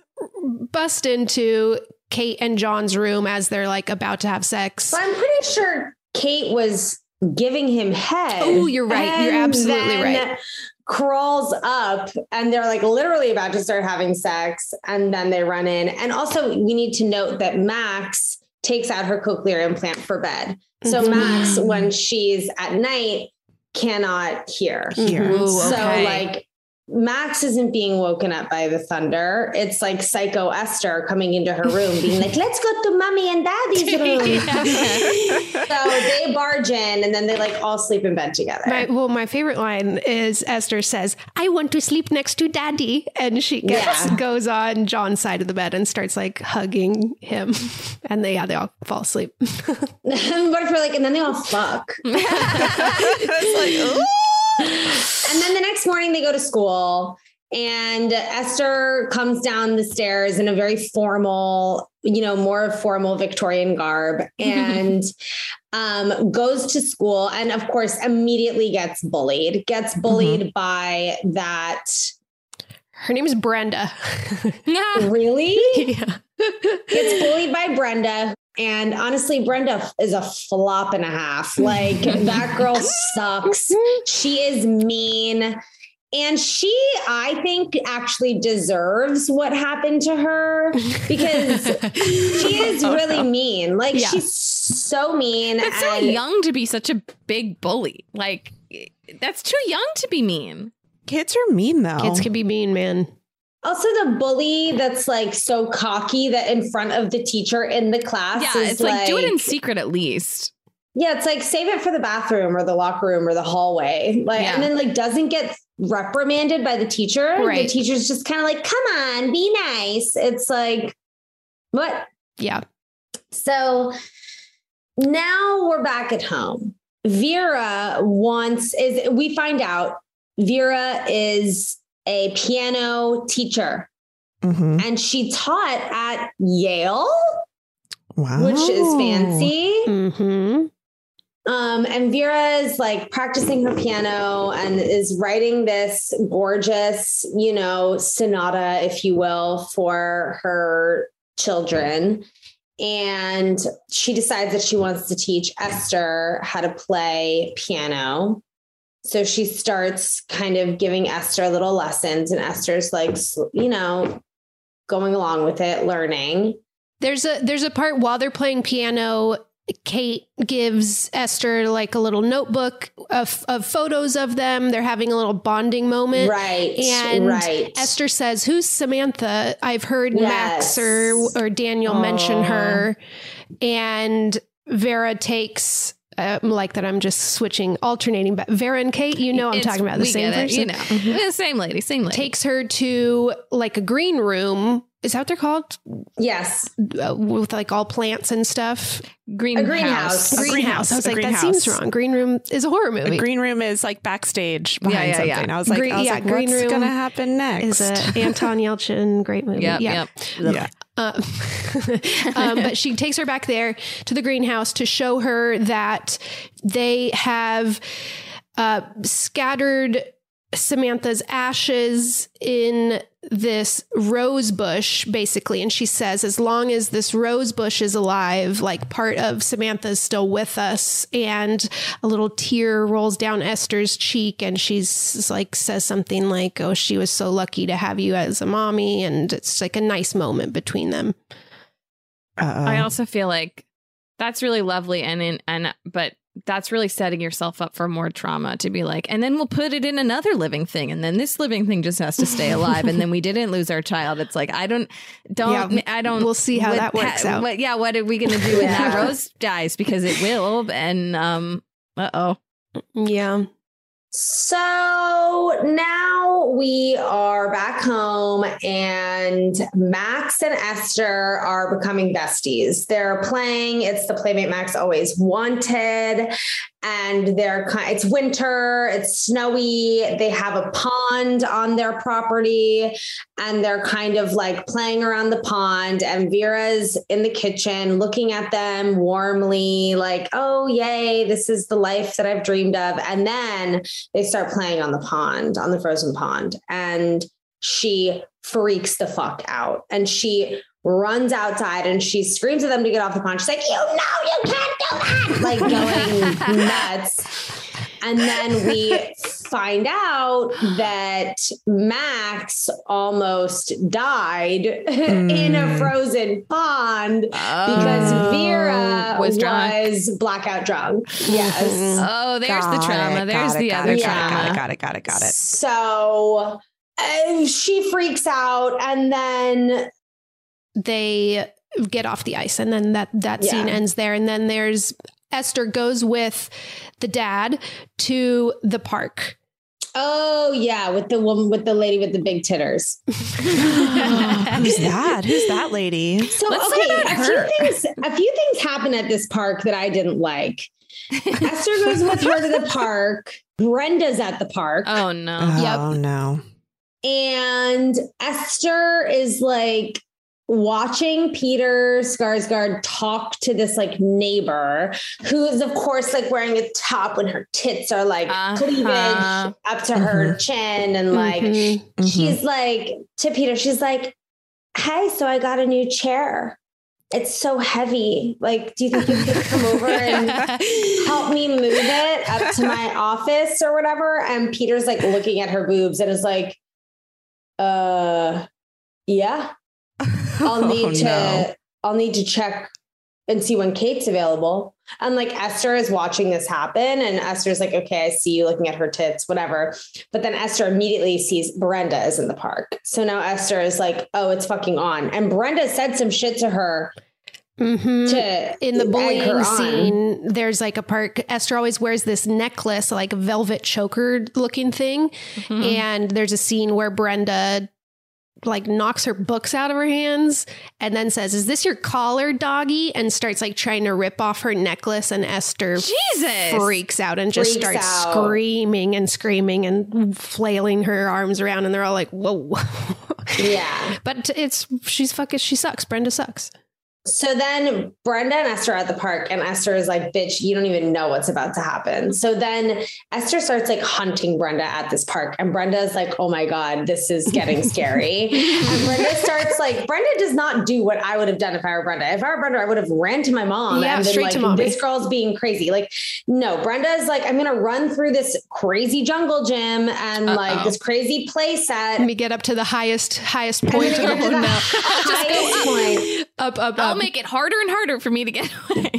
bust into Kate and John's room as they're like about to have sex. So I'm pretty sure Kate was giving him head. Oh, you're right. You're absolutely then right. Crawls up and they're like literally about to start having sex. And then they run in. And also, we need to note that Max takes out her cochlear implant for bed. So, Mhm. Max, when she's at night, cannot hear. Here. Ooh, So, okay. like, Max isn't being woken up by the thunder. It's like psycho Esther coming into her room, being like, let's go to mommy and daddy's room. so they barge in and then they like all sleep in bed together. My, well, my favorite line is Esther says, "I want to sleep next to Daddy," and she gets, Yeah. goes on John's side of the bed and starts like hugging him, and they yeah they all fall asleep. what if we're like, and then they all fuck? And then the next morning they go to school and Esther comes down the stairs in a very formal, you know, more formal Victorian garb. And um, goes to school and, of course, immediately gets bullied, gets bullied by that. Her name is Brenda. Really? yeah. gets bullied by Brenda. And honestly, Brenda is a flop and a half. Like that girl sucks. She is mean. And she, I think, actually deserves what happened to her because she is Oh, really no. mean. Like Yeah. she's so mean. That's so young to be such a big bully. Like that's too young to be mean. Kids are mean though. Kids can be mean, man. Also, the bully that's like so cocky that in front of the teacher in the class. Yeah, is it's like, do it in secret at least. Yeah, it's like save it for the bathroom or the locker room or the hallway. Like, Yeah. and then like doesn't get reprimanded by the teacher. Right. The teacher's just kind of like, come on, be nice. It's like, what? Yeah. So now we're back at home. Vera wants is we find out Vera is a piano teacher Mhm. and she taught at Yale, Wow. which is fancy. Mm-hmm. Um, and Vera is like practicing her piano and is writing this gorgeous, you know, sonata, if you will, for her children. And she decides that she wants to teach Esther how to play piano. So she starts kind of giving Esther little lessons, and Esther's like, you know, going along with it, learning. There's a there's a part while they're playing piano. Kate gives Esther like a little notebook of, of photos of them. They're having a little bonding moment. Right. And right. Esther says, "Who's Samantha? I've heard Yes. Max or or Daniel mention Oh. her." And Vera takes uh, like that. I'm just switching, alternating. But Vera and Kate, you know, I'm It's- talking about the same it, person. You know, Yeah, same lady, same lady. Takes her to like a green room. Is that what they're called? yes. Uh, with like all plants and stuff. green A greenhouse. A greenhouse, I was a like, that seems wrong. Green room is a horror movie. The green room is like backstage behind yeah, yeah. something. I was like, Green- I was yeah, like, green what's room gonna happen next? is a Anton Yelchin great movie. Yep, yeah. yep. yeah. Uh, um, but she takes her back there to the greenhouse to show her that they have uh, scattered Samantha's ashes in this rose bush, basically. And she says, as long as this rose bush is alive, like part of Samantha's still with us. And a little tear rolls down Esther's cheek. And she's like, says something like, oh, she was so lucky to have you as a mommy. And it's like a nice moment between them. Uh-oh. I also feel like that's really lovely and in and but that's really setting yourself up for more trauma to be like, and then we'll put it in another living thing, and then this living thing just has to stay alive, and then we didn't lose our child. It's like I don't, don't, Yeah, I don't. we'll see how what- that works ha- out. What, yeah, what are we gonna do when that rose dies? Because it will, and um, uh oh, Yeah. So now we are back home, and Max and Esther are becoming besties. They're playing. It's the Playmate Max always wanted, and they're. It's winter. It's snowy. They have a pond on their property, and they're kind of like playing around the pond. And Vera's in the kitchen, looking at them warmly, like, "Oh, yay! This is the life that I've dreamed of." And then they start playing on the pond, on the frozen pond. And she freaks the fuck out. And she runs outside and she screams at them to get off the pond. She's like, You know, you can't do that. Like going nuts. And then we find out that Max almost died in a frozen pond because Oh, Vera was was, blackout drunk. Yes. oh, there's the Got trauma. it, There's got it, the got other it, trauma. Got it, got it, got it, got it. So uh, she freaks out, and then they get off the ice and then that that Yeah. scene ends there and then there's Esther goes with the dad to the park. oh yeah, with the woman with the lady with the big titters. Who's that? Who's that lady? So Let's okay, a her. few things. A few things happen at this park that I didn't like. Esther goes with her to the park. Brenda's at the park. Oh no. Oh no. And Esther is like watching Peter Skarsgård talk to this like neighbor who is of course like wearing a top when her tits are like Uh-huh. cleavage up to her chin and like Mhm. she's like to Peter she's like hey so I got a new chair. It's so heavy. Like do you think you could come over and help me move it up to my office or whatever? And Peter's like looking at her boobs and is like uh yeah I'll need Oh, to no. I'll need to check and see when Kate's available. And like Esther is watching this happen, and Esther's like, okay, I see you looking at her tits, whatever. But then Esther immediately sees Brenda is in the park. So now Esther is like, oh, it's fucking on. And Brenda said some shit to her Mhm. to in the bullying scene, there's like a part. Esther always wears this necklace, like velvet choker looking thing, Mm-hmm. and there's a scene where Brenda like knocks her books out of her hands and then says, "Is this your collar, doggy?" and starts like trying to rip off her necklace, and Esther Jesus. freaks out and just Freaks starts out. screaming and screaming and flailing her arms around, and they're all like, "Whoa!" Yeah. but it's she's fucking she sucks. Brenda sucks. So then Brenda and Esther are at the park, and Esther is like, bitch, you don't even know what's about to happen. So then Esther starts like hunting Brenda at this park, and Brenda's like, oh my God, this is getting scary. and Brenda starts like, Brenda does not do what I would have done if I were Brenda. If I were Brenda, I would have ran to my mom Yeah, and been straight like, this girl's being crazy. Like, no, Brenda is like, I'm going to run through this crazy jungle gym and like Uh-oh. this crazy play set. Let me get up to the highest highest point of the to the highest point. Up, up, up. Make it harder and harder for me to get away.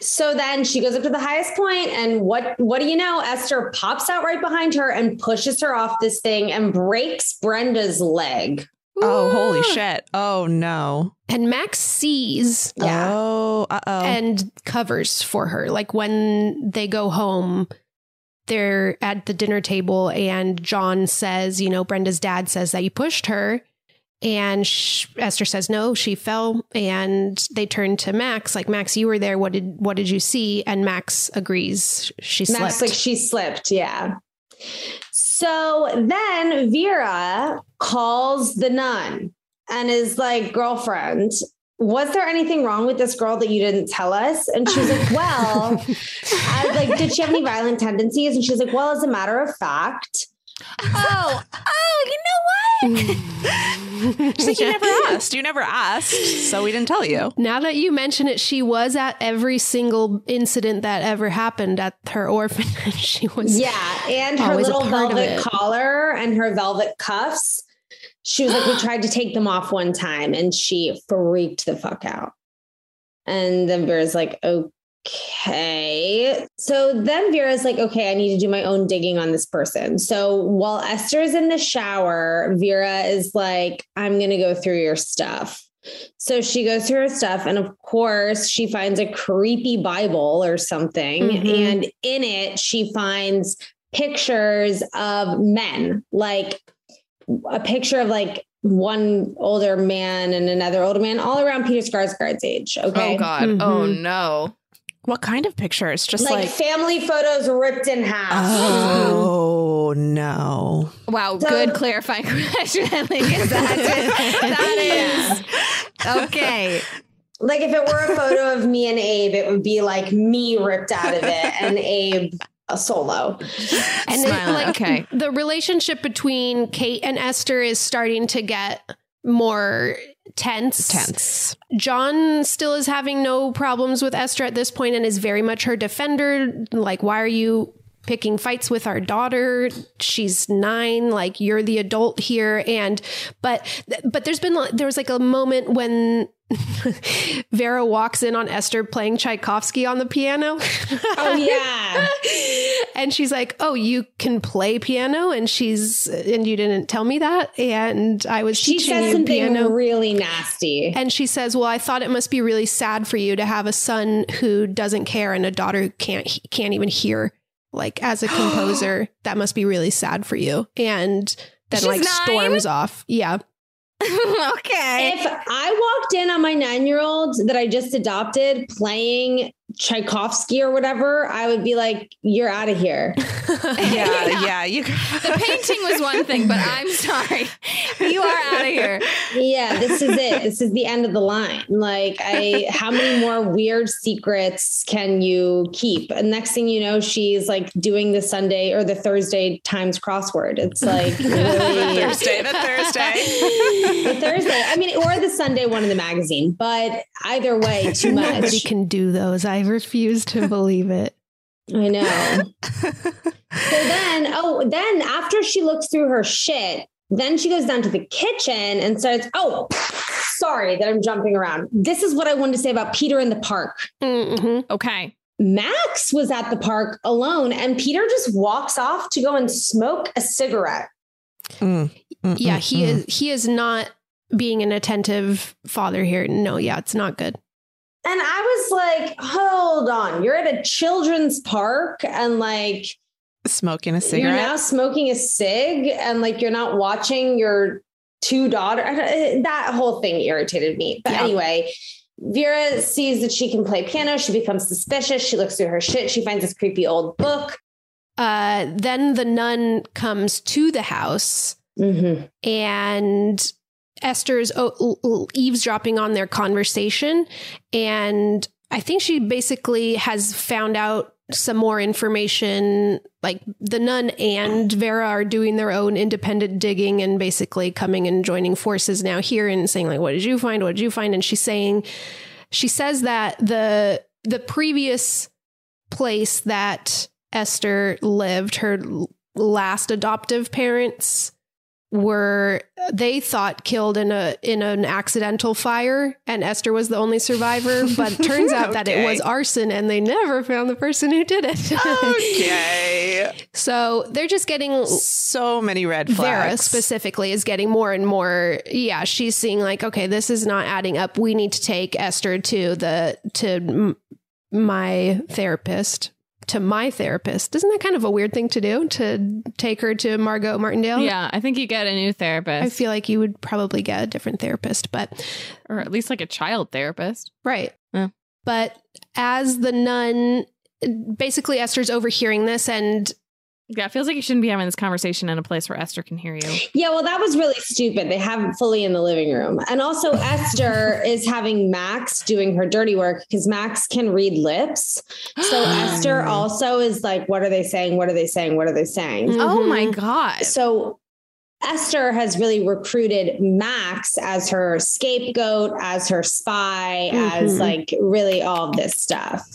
So then she goes up to the highest point, and what what do you know? Esther pops out right behind her and pushes her off this thing and breaks Brenda's leg. Oh, holy shit. Oh, no. and Max sees Yeah. Oh, uh oh. and covers for her. Like when they go home, they're at the dinner table, and John says, you know, Brenda's dad says that you pushed her. And sh- Esther says no, she fell. And they turn to Max, like Max, you were there. What did what did you see? And Max agrees. She Max slept. like she slipped, yeah. So then Vera calls the nun and is like, girlfriend, was there anything wrong with this girl that you didn't tell us? And she's like, well, I was like, did she have any violent tendencies? And she's like, well, as a matter of fact, Oh, oh, you know what? She's like, you never asked. You never asked. So we didn't tell you. Now that you mention it, she was at every single incident that ever happened at her orphanage. She was Yeah, and her little velvet collar and her velvet cuffs. She was like, we tried to take them off one time, and she freaked the fuck out. And then Vera's like, okay. So then Vera's like, okay, I need to do my own digging on this person. So while Esther's in the shower, Vera is like, I'm gonna go through your stuff. So she goes through her stuff, and of course, she finds a creepy Bible or something. Mhm. And in it, she finds pictures of men, like a picture of like one older man and another older man, all around Peter Skarsgård's age. Okay. Oh God. Oh Mhm. no. What kind of pictures? Just Like, like, family photos ripped in half. oh, no. Wow. So- good clarifying question. Because that is, that is okay. Like if it were a photo of me and Abe, it would be like me ripped out of it and Abe a solo. And Smiling. it, like okay. the relationship between Kate and Esther is starting to get more tense. Tense. John still is having no problems with Esther at this point and is very much her defender. Like, why are you picking fights with our daughter? She's nine. Like, you're the adult here. And, but, but there's been, there was like a moment when Vera walks in on Esther playing Tchaikovsky on the piano. Oh yeah. and she's like, "Oh, you can play piano?" And she's, and you didn't tell me that. And I was She teaching you something piano. really nasty. And she says, "Well, I thought it must be really sad for you to have a son who doesn't care and a daughter who can't can't even hear. Like as a composer, that must be really sad for you." And then She's like nine? storms off. Yeah. okay. If I walked in on my nine year old that I just adopted playing Tchaikovsky or whatever, I would be like, "You're out of here." yeah, yeah. You the painting was one thing, but I'm sorry, you are out of here. Yeah, this is it. This is the end of the line. Like, I, how many more weird secrets can you keep? And next thing you know, she's like doing the Sunday or the Thursday Times crossword. It's like really, Thursday, the Thursday. the Thursday. I mean, or the Sunday one in the magazine. But either way, too much. Nobody can do those. I refuse to believe it. I know. so then, oh, then after she looks through her shit, then she goes down to the kitchen and starts, oh, sorry that I'm jumping around. This is what I wanted to say about Peter in the park. Mm-hmm. Okay. Max was at the park alone and Peter just walks off to go and smoke a cigarette. Mm, mm, Yeah, mm, he mm. is. He is not being an attentive father here. No, yeah, it's not good. And I was like, hold on, you're at a children's park and like smoking a cigarette. you're now smoking a cig and like you're not watching your two daughter. That whole thing irritated me. But Yeah. anyway, Vera sees that she can play piano. She becomes suspicious. She looks through her shit. She finds this creepy old book. Uh, then the nun comes to the house Mm-hmm. and Esther is o- oh, l- l- eavesdropping on their conversation. And I think she basically has found out some more information. Like the nun and Vera are doing their own independent digging and basically coming and joining forces now here and saying, like, what did you find? What did you find? And she's saying, she says that the the previous place that Esther lived, her last adoptive parents were they thought killed in a in an accidental fire and Esther was the only survivor but turns out that it was arson and they never found the person who did it. okay. so they're just getting So many red flags. Vera specifically is getting more and more. Yeah, she's seeing like, okay, this is not adding up. We need to take Esther to the to m- my therapist. To my therapist. Isn't that kind of a weird thing to do? To take her to Margot Martindale? Yeah, I think you get a new therapist, I feel like you would probably get a different therapist, but or at least like a child therapist. right. Yeah. But as the nun, basically Esther's overhearing this and Yeah, it feels like you shouldn't be having this conversation in a place where Esther can hear you. Yeah, well, that was really stupid. They have it fully in the living room. And also, Esther is having Max doing her dirty work because Max can read lips. So Esther also is like, what are they saying? What are they saying? What are they saying? Oh my Mhm. god! So Esther has really recruited Max as her scapegoat, as her spy, as Mhm. like really all of this stuff.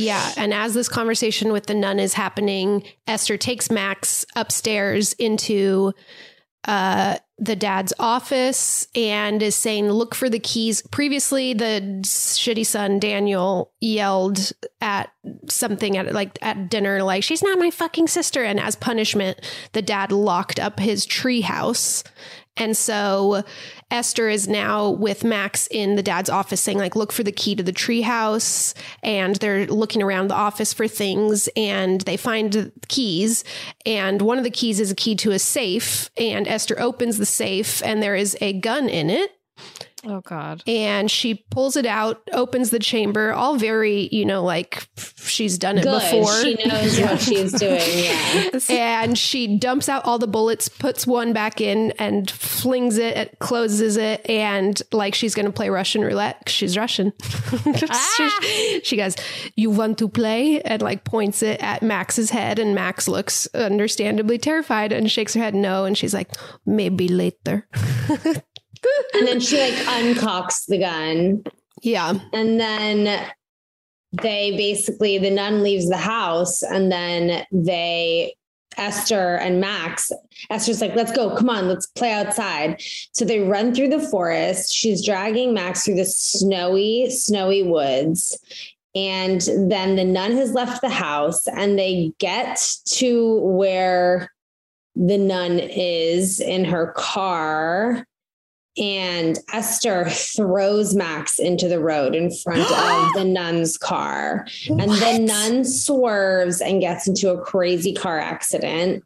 Yeah. And as this conversation with the nun is happening, Esther takes Max upstairs into uh, the dad's office and is saying, Look for the keys. Previously, the shitty son, Daniel, yelled at something at like at dinner, like, She's not my fucking sister. And as punishment, the dad locked up his tree house. And so Esther is now with Max in the dad's office saying, like, look for the key to the treehouse. And they're looking around the office for things and they find keys. And one of the keys is a key to a safe. And Esther opens the safe and there is a gun in it. Oh god! And she pulls it out, opens the chamber, all very, you know, like she's done it Good. before. She knows what she's doing. Yeah. and she dumps out all the bullets, puts one back in, and flings it, it closes it, and like she's gonna play Russian roulette. 'cause She's Russian. Ah. she, she goes, "You want to play?" and like points it at Max's head, and Max looks understandably terrified and shakes her head no, and she's like, "Maybe later." And then she like uncocks the gun. yeah, And then they basically, the nun leaves the house and then they, Esther and Max, Esther's like, let's go, come on, let's play outside. So they run through the forest. She's dragging Max through the snowy, snowy woods. And then the nun has left the house and they get to where the nun is in her car. And Esther throws Max into the road in front of the nun's car. And the nun swerves and gets into a crazy car accident.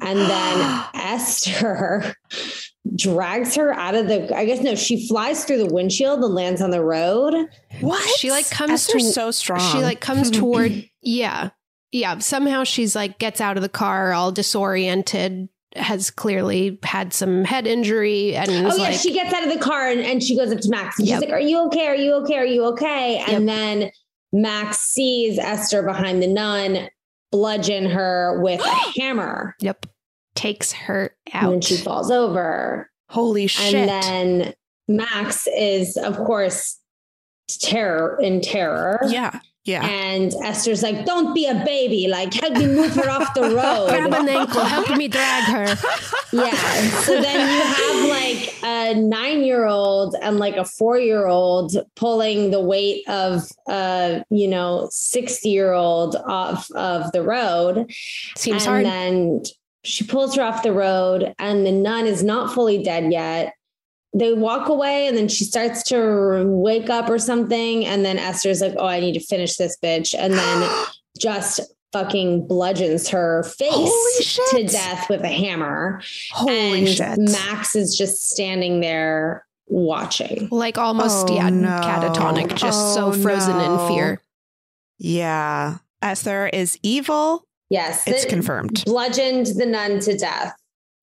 And then Esther drags her out of the. I guess no, she flies through the windshield and lands on the road. What? She like comes Esther's to so strong. She like comes toward yeah. Yeah. Somehow she's like gets out of the car all disoriented, has clearly had some head injury and Oh yeah, like she gets out of the car and, and she goes up to Max. And Yep. She's like, "Are you okay? Are you okay? Are you okay?" And then Max sees Esther behind the nun, bludgeon her with a hammer, Yep. Takes her out and she falls over. Holy shit. And then Max is, of course, terror in terror. yeah. Yeah. And Esther's like, "Don't be a baby! Like, help me move her off the road. Grab road." an ankle, help me drag her. Yeah. So then you have like a nine-year-old and like a four-year-old pulling the weight of a you know sixty-year-old off of the road. Seems and hard. then she pulls her off the road, and the nun is not fully dead yet. They walk away, and then she starts to wake up or something. And then Esther's like, "Oh, I need to finish this bitch," and then just fucking bludgeons her face to death with a hammer. Holy and shit. Max is just standing there watching. like almost Oh, yeah, no. catatonic, just so Oh, frozen no. in fear. yeah. Esther is evil. Yes, It's confirmed. bludgeoned the nun to death.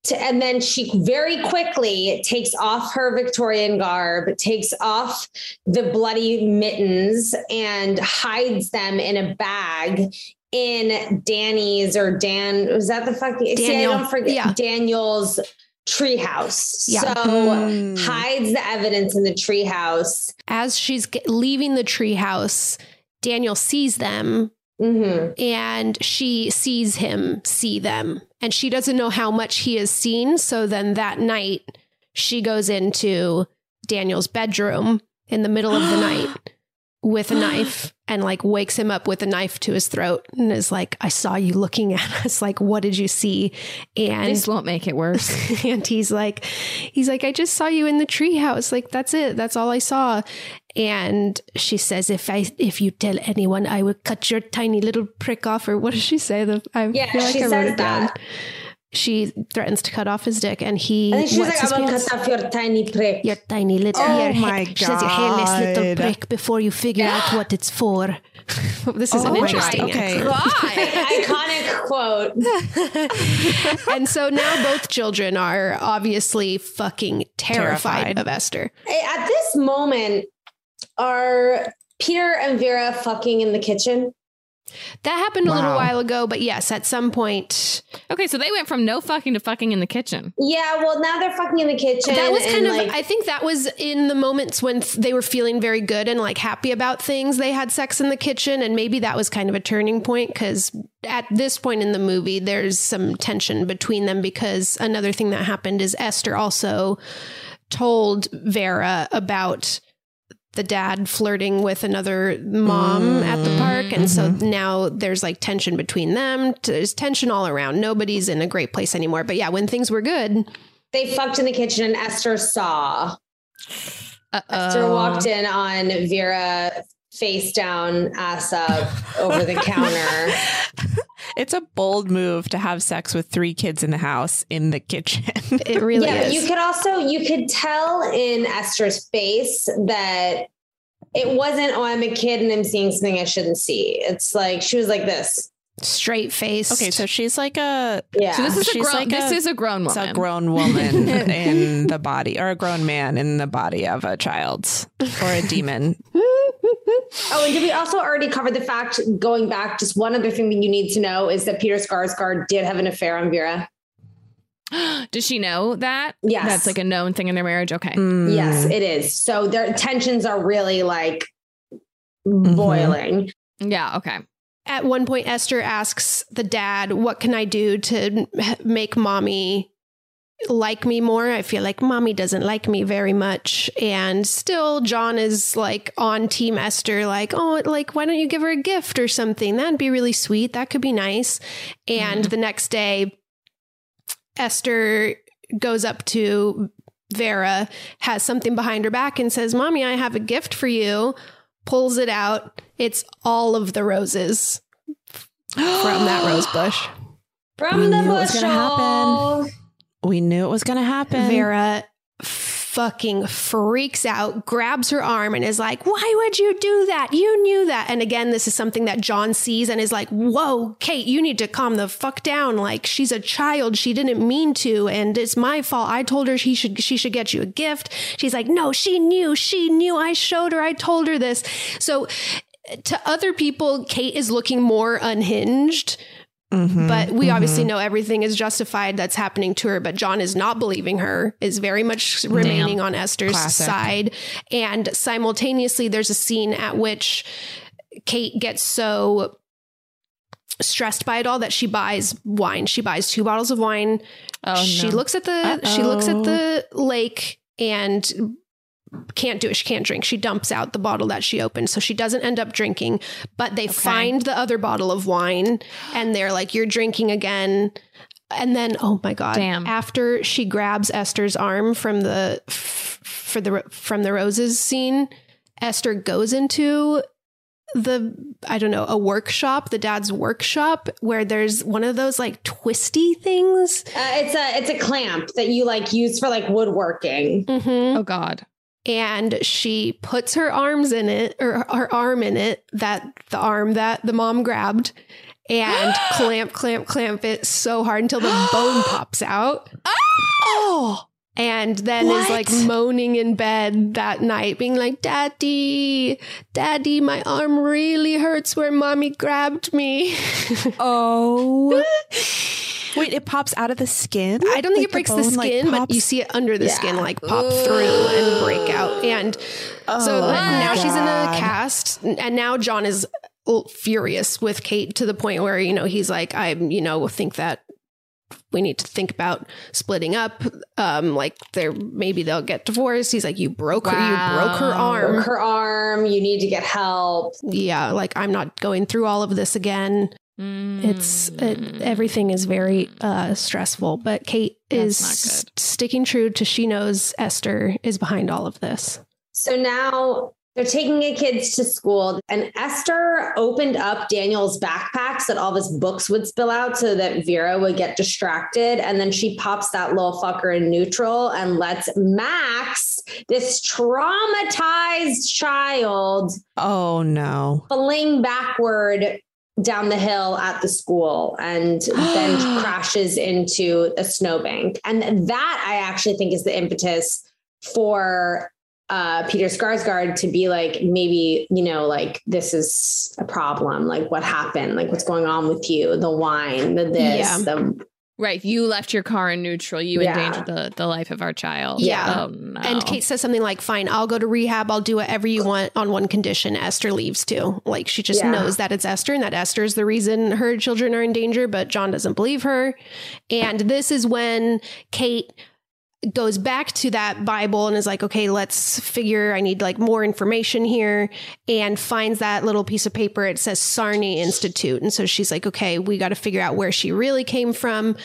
To, and then she very quickly takes off her Victorian garb, takes off the bloody mittens, and hides them in a bag in Danny's or Dan. Was that the fucking? See, I Daniel. don't forget Yeah. Daniel's treehouse. Yeah. So Mm. hides the evidence in the treehouse. As she's leaving the treehouse, Daniel sees them Mm-hmm. and she sees him see them. And she doesn't know how much he has seen. So then that night, she goes into Daniel's bedroom in the middle of the night with a knife and like wakes him up with a knife to his throat and is like, I saw you looking at us. Like, what did you see? And This won't make it worse. and he's like he's like i just saw you in the treehouse like that's it that's all i saw and she says if i if you tell anyone i will cut your tiny little prick off or what does she say the i Yeah, feel like she i wrote it down that. she threatens to cut off his dick and he And then she's wets like, his I will pants. cut off your tiny prick. your tiny little Oh your my she says your hairless little prick before you figure out what it's for this is Oh an interesting God, okay. Iconic quote. and so now both children are obviously fucking terrified, Terrified. of esther At this moment, are Peter and Vera fucking in the kitchen? That happened a little while ago, but yes, at some point, Okay, so they went from no fucking to fucking in the kitchen. Yeah, well, now they're fucking in the kitchen. that was kind of, like, I think that was in the moments when th- they were feeling very good and like happy about things. They had sex in the kitchen, and maybe that was kind of a turning point because at this point in the movie, there's some tension between them because another thing that happened is Esther also told Vera about the dad flirting with another mom at the park. And so now there's like tension between them. There's tension all around. Nobody's in a great place anymore. But yeah, when things were good, they fucked in the kitchen, and Esther saw. Uh, Esther walked in on Vera face down, ass up over the counter. It's a bold move to have sex with three kids in the house in the kitchen. it really yeah, but is. you could also you could tell in Esther's face that it wasn't. Oh, I'm a kid and I'm seeing something I shouldn't see. It's like she was like this. Straight face. okay, so she's like a Yeah. So this is a grown. like this a- is a grown it's woman. a grown woman in the body, or a grown man in the body of a child or a demon. Oh, and did we also already cover the fact going back? Just one other thing that you need to know is that Peter Skarsgård did have an affair on Vera. Does she know that? Yes. That's like a known thing in their marriage. Okay. Mm. Yes, it is. So their tensions are really like boiling. Yeah. Okay. At one point, Esther asks the dad, What can I do to make mommy like me more? I feel like mommy doesn't like me very much. And still, John is like on Team Esther, like, Oh, like, why don't you give her a gift or something? That'd be really sweet. That could be nice. And mm-hmm. the next day, Esther goes up to Vera, has something behind her back, and says, Mommy, I have a gift for you. Pulls it out. It's all of the roses from that rose bush. From We the knew it was gonna happen. We knew it was going to happen. Vera fucking freaks out, grabs her arm, and is like, Why would you do that? You knew that. And again, this is something that John sees and is like, Whoa, Kate, you need to calm the fuck down. Like, she's a child. She didn't mean to. And it's my fault. I told her she should, she should get you a gift. She's like, No, she knew. She knew. I showed her. I told her this. So, to other people, Kate is looking more unhinged Mhm, but we mhm. obviously know everything is justified that's happening to her but john is not believing her is very much remaining on esther's Classic. side and simultaneously there's a scene at which kate gets so stressed by it all that she buys wine she buys two bottles of wine Oh, she no. looks at the she looks at the lake and can't do it. She can't drink. She dumps out the bottle that she opened. So she doesn't end up drinking, but they find the other bottle of wine and they're like, You're drinking again. And then, oh my God. Damn. After she grabs Esther's arm from the f- for the from the roses scene, Esther goes into the I don't know, a workshop, the dad's workshop, where there's one of those like twisty things. Uh, it's a it's a clamp that you like use for like woodworking. Mm-hmm. Oh God. And she puts her arms in it or her arm in it that the arm that the mom grabbed and clamp clamp clamp it so hard until the bone pops out. Oh, and then is like moaning in bed that night being like daddy daddy my arm really hurts where mommy grabbed me. Oh. Wait, it pops out of the skin? I don't think Like it breaks the, bone, like, skin, but you see it under the Yeah. skin like pop through and break out. And oh so now she's in a cast, and now John is furious with Kate to the point where you know he's like, I you know think that we need to think about splitting up. Um, like there maybe they'll get divorced. He's like, you broke her, you broke her arm. Broke her arm. You need to get help. Yeah, like I'm not going through all of this again. It's it, everything is very uh, stressful, but Kate is That's not sticking true to she knows Esther is behind all of this. So now they're taking the kids to school, and Esther opened up Daniel's backpack so that all of his books would spill out so that Vera would get distracted. And then she pops that little fucker in neutral and lets Max, this traumatized child, Oh, no. fling backward down the hill at the school and then crashes into a snowbank. And that I actually think is the impetus for uh, Peter Skarsgård to be like, maybe, you know, like this is a problem. Like what happened? Like what's going on with you? The wine, the this, Yeah. the Right. You left your car in neutral. You Yeah. endangered the, the life of our child. Yeah. Oh, no. And Kate says something like, "Fine, I'll go to rehab. I'll do whatever you want on one condition." Esther leaves too. Like she just Yeah. knows that it's Esther and that Esther is the reason her children are in danger, but John doesn't believe her. And this is when Kate goes back to that Bible and is like, okay, let's figure, I need like more information here and finds that little piece of paper. It says Saarne Institute. And so she's like, okay, we got to figure out where she really came from.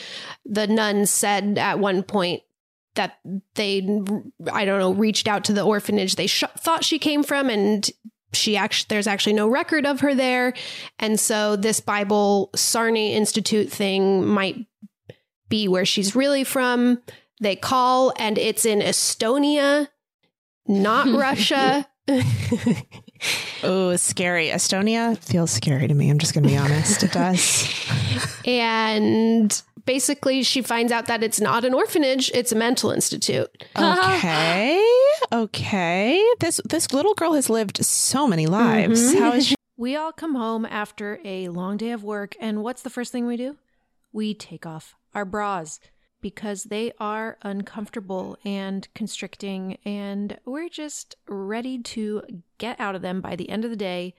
The nuns said at one point that they, I don't know, reached out to the orphanage they sh- thought she came from and she actually there's actually no record of her there and so this bible saarne institute thing might be where she's really from they call and it's in estonia not russia Oh, scary. Estonia feels scary to me. I'm just going to be honest. It does. and basically she finds out that it's not an orphanage it's a mental institute Okay. Okay. This this little girl has lived so many lives. Mhm. How is she? We all come home after a long day of work, and what's the first thing we do? We take off our bras because they are uncomfortable and constricting, and we're just ready to get out of them by the end of the day.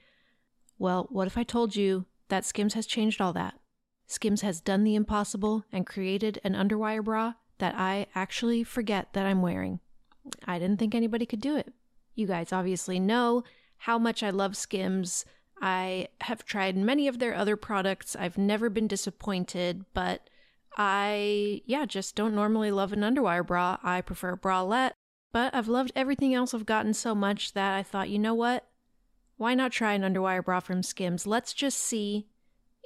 Well, what if I told you that Skims has changed all that? Skims has done the impossible and created an underwire bra that I actually forget that I'm wearing. I didn't think anybody could do it. You guys obviously know how much I love Skims. I have tried many of their other products. I've never been disappointed, but I, yeah, just don't normally love an underwire bra. I prefer a bralette, but I've loved everything else I've gotten so much that I thought, you know what? Why not try an underwire bra from Skims? Let's just see.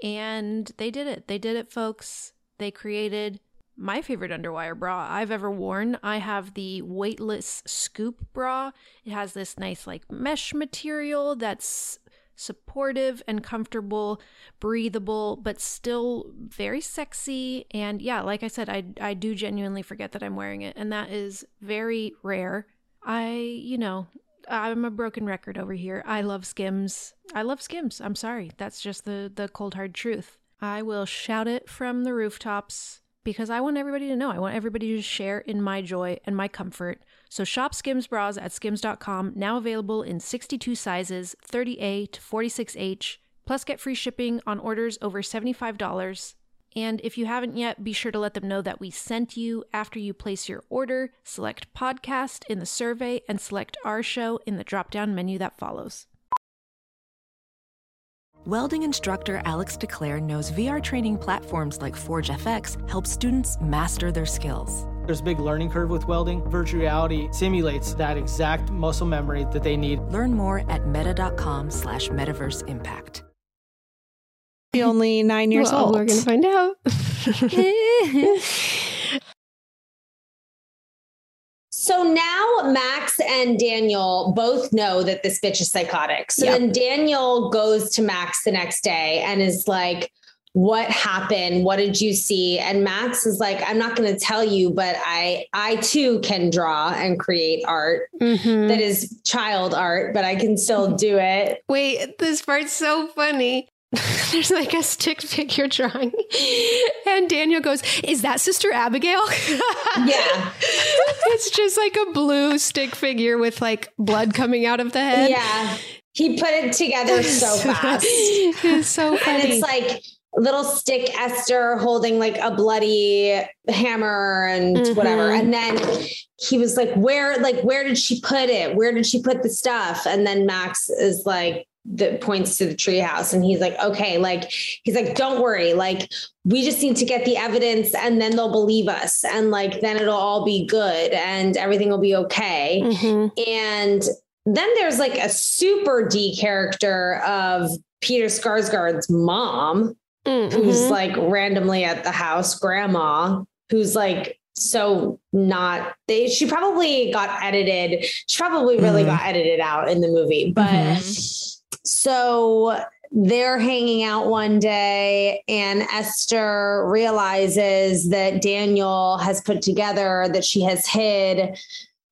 And they did it. They did it, folks. They created my favorite underwire bra I've ever worn. I have the weightless scoop bra. It has this nice like mesh material that's supportive and comfortable, breathable, but still very sexy. And yeah, like I said, I I do genuinely forget that I'm wearing it, and that is very rare. I, you know, I'm a broken record over here. I love Skims. I love Skims. I'm sorry. That's just the the cold hard truth. I will shout it from the rooftops because I want everybody to know. I want everybody to share in my joy and my comfort. So shop Skims bras at skims.com, now available in 62 sizes, 30A to 46H, plus get free shipping on orders over $75. And if you haven't yet, be sure to let them know that we sent you after you place your order. Select podcast in the survey and select our show in the drop down menu that follows. Welding instructor Alex DeClaire knows VR training platforms like Forge FX help students master their skills. There's a big learning curve with welding. Virtual reality simulates that exact muscle memory that they need. Learn more at meta.com slash metaverse impact. The only nine years well, old. We're going to find out. So now Max and Daniel both know that this bitch is psychotic. So Yep. then Daniel goes to Max the next day and is like, what happened? What did you see? And Max is like, I'm not going to tell you, but I I too can draw and create art Mhm. that is child art, but I can still do it. Wait, this part's so funny. There's like a stick figure drawing. And Daniel goes, Is that Sister Abigail? Yeah. it's just like a blue stick figure with like blood coming out of the head. Yeah. He put it together so fast. it's so funny. And it's like little stick Esther holding like a bloody hammer and Mhm. whatever. And then he was like, Where, like, where did she put it? Where did she put the stuff? And then Max is like, that points to the treehouse and he's like, okay, like he's like, don't worry, like we just need to get the evidence and then they'll believe us and like then it'll all be good and everything will be okay. Mhm. And then there's like a super D character of Peter Skarsgård's mom, Mm, who's like randomly at the house, grandma, who's like so not they she probably got edited. She probably really Mhm. got edited out in the movie. But so they're hanging out one day and Esther realizes that Daniel has put together that she has hid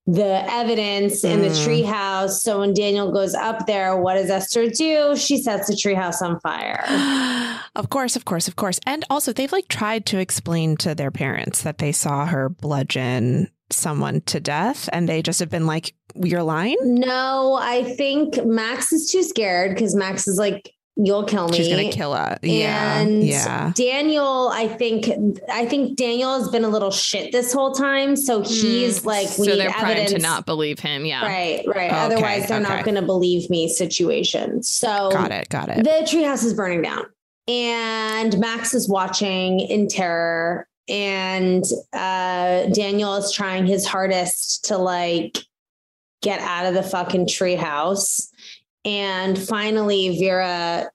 the evidence in the Mm. treehouse. So when Daniel goes up there, what does Esther do? She sets the treehouse on fire. Of course, of course, of course. And also, they've like tried to explain to their parents that they saw her bludgeon someone to death, and they just have been like, "You're lying." No, I think Max is too scared because Max is like, "You'll kill me." She's gonna kill her. Yeah, and yeah. Daniel, I think, I think Daniel has been a little shit this whole time. So he's like, we Hmm. so need they're trying evidence. to not believe him. Yeah. Right, right. Okay, Otherwise, they're okay. not going to believe me. Situation. So Got it. Got it. the treehouse is burning down, and Max is watching in terror, and uh, Daniel is trying his hardest to like get out of the fucking treehouse. And finally, Vera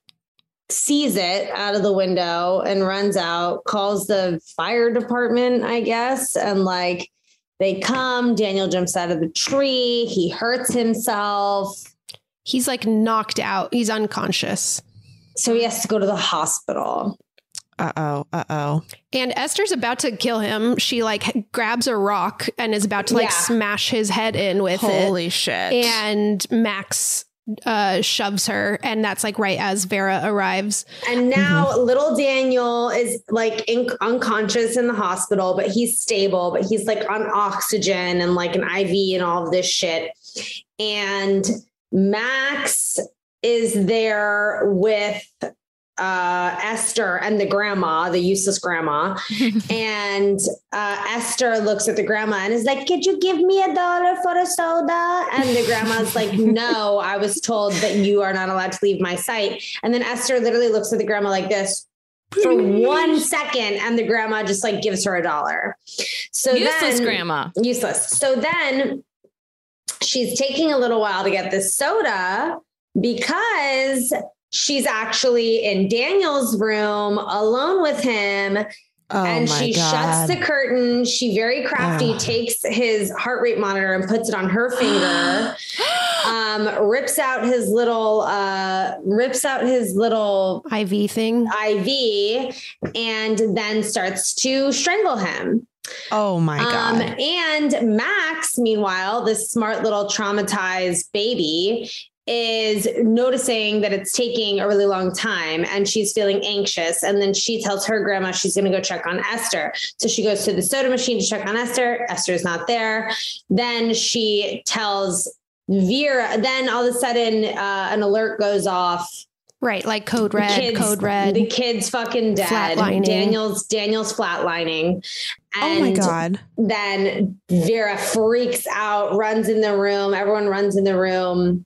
sees it out of the window and runs out, calls the fire department, I guess, and like they come. Daniel jumps out of the tree. He hurts himself. He's like knocked out. He's unconscious. So he has to go to the hospital. Uh oh. Uh oh. And Esther's about to kill him. She like grabs a rock and is about to like Yeah. smash his head in with it. Holy shit. And Max uh shoves her and that's like right as Vera arrives. And now little Daniel is like in, unconscious in the hospital, but he's stable, but he's like on oxygen and like an IV and all of this shit. And Max is there with uh Esther and the grandma, the useless grandma. and uh Esther looks at the grandma and is like, Could you give me a dollar for a soda? And the grandma's like, No, I was told that you are not allowed to leave my sight. And then Esther literally looks at the grandma like this for one second, and the grandma just like gives her a dollar. So Useless then, grandma. Useless. So then she's taking a little while to get this soda because she's actually in Daniel's room alone with him. Oh and she God. shuts the curtain. She very crafty Ugh. takes his heart rate monitor and puts it on her finger. um, rips out his little uh, rips out his little IV thing. IV, and then starts to strangle him. Oh my Um, god. and Max, meanwhile, this smart little traumatized baby, is noticing that it's taking a really long time and she's feeling anxious. And then she tells her grandma she's going to go check on Esther. So she goes to the soda machine to check on Esther. Esther's not there. Then she tells Vera, then all of a sudden, uh, an alert goes off Right, like code red, kids- code red. The kid's fucking dead. Daniel's Daniel's flatlining. Oh my god. Then Vera freaks out, runs in the room. Everyone runs in the room.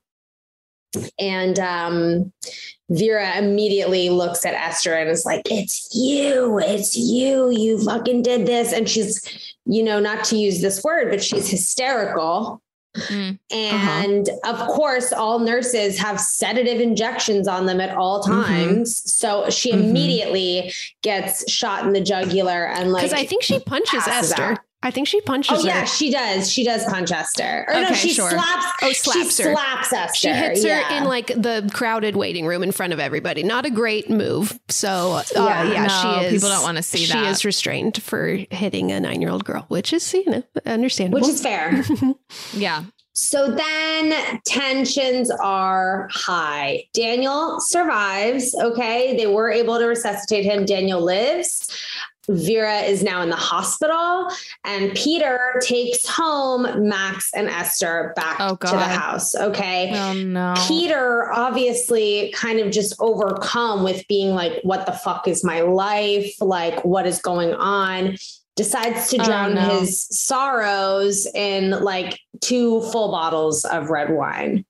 And um Vera immediately looks at Esther and is like, It's you, it's you, you fucking did this. And she's, you know, not to use this word, but she's hysterical. Mm. And of course, all nurses have sedative injections on them at all times. So she Mhm. immediately gets shot in the jugular and like Because I think she punches Esther. out. I think she punches Oh her. yeah, she does. She does punch Esther. Or no, Okay, she sure. slaps. Oh, slaps she her. slaps Esther. She hits yeah. her in like the crowded waiting room in front of everybody. Not a great move. So uh, Yeah, yeah, no, she is. people don't wanna see she that. is restrained for hitting a nine year old girl, which is you know understandable. which is fair. Yeah. So then tensions are high. Daniel survives. Okay. They were able to resuscitate him. Daniel lives. Vera is now in the hospital, and Peter takes home Max and Esther back Oh, to the house. Okay. Oh no. Peter obviously kind of just overcome with being like, what the fuck is my life? Like, what is going on? Decides to Oh, drown no. his sorrows in like two full bottles of red wine.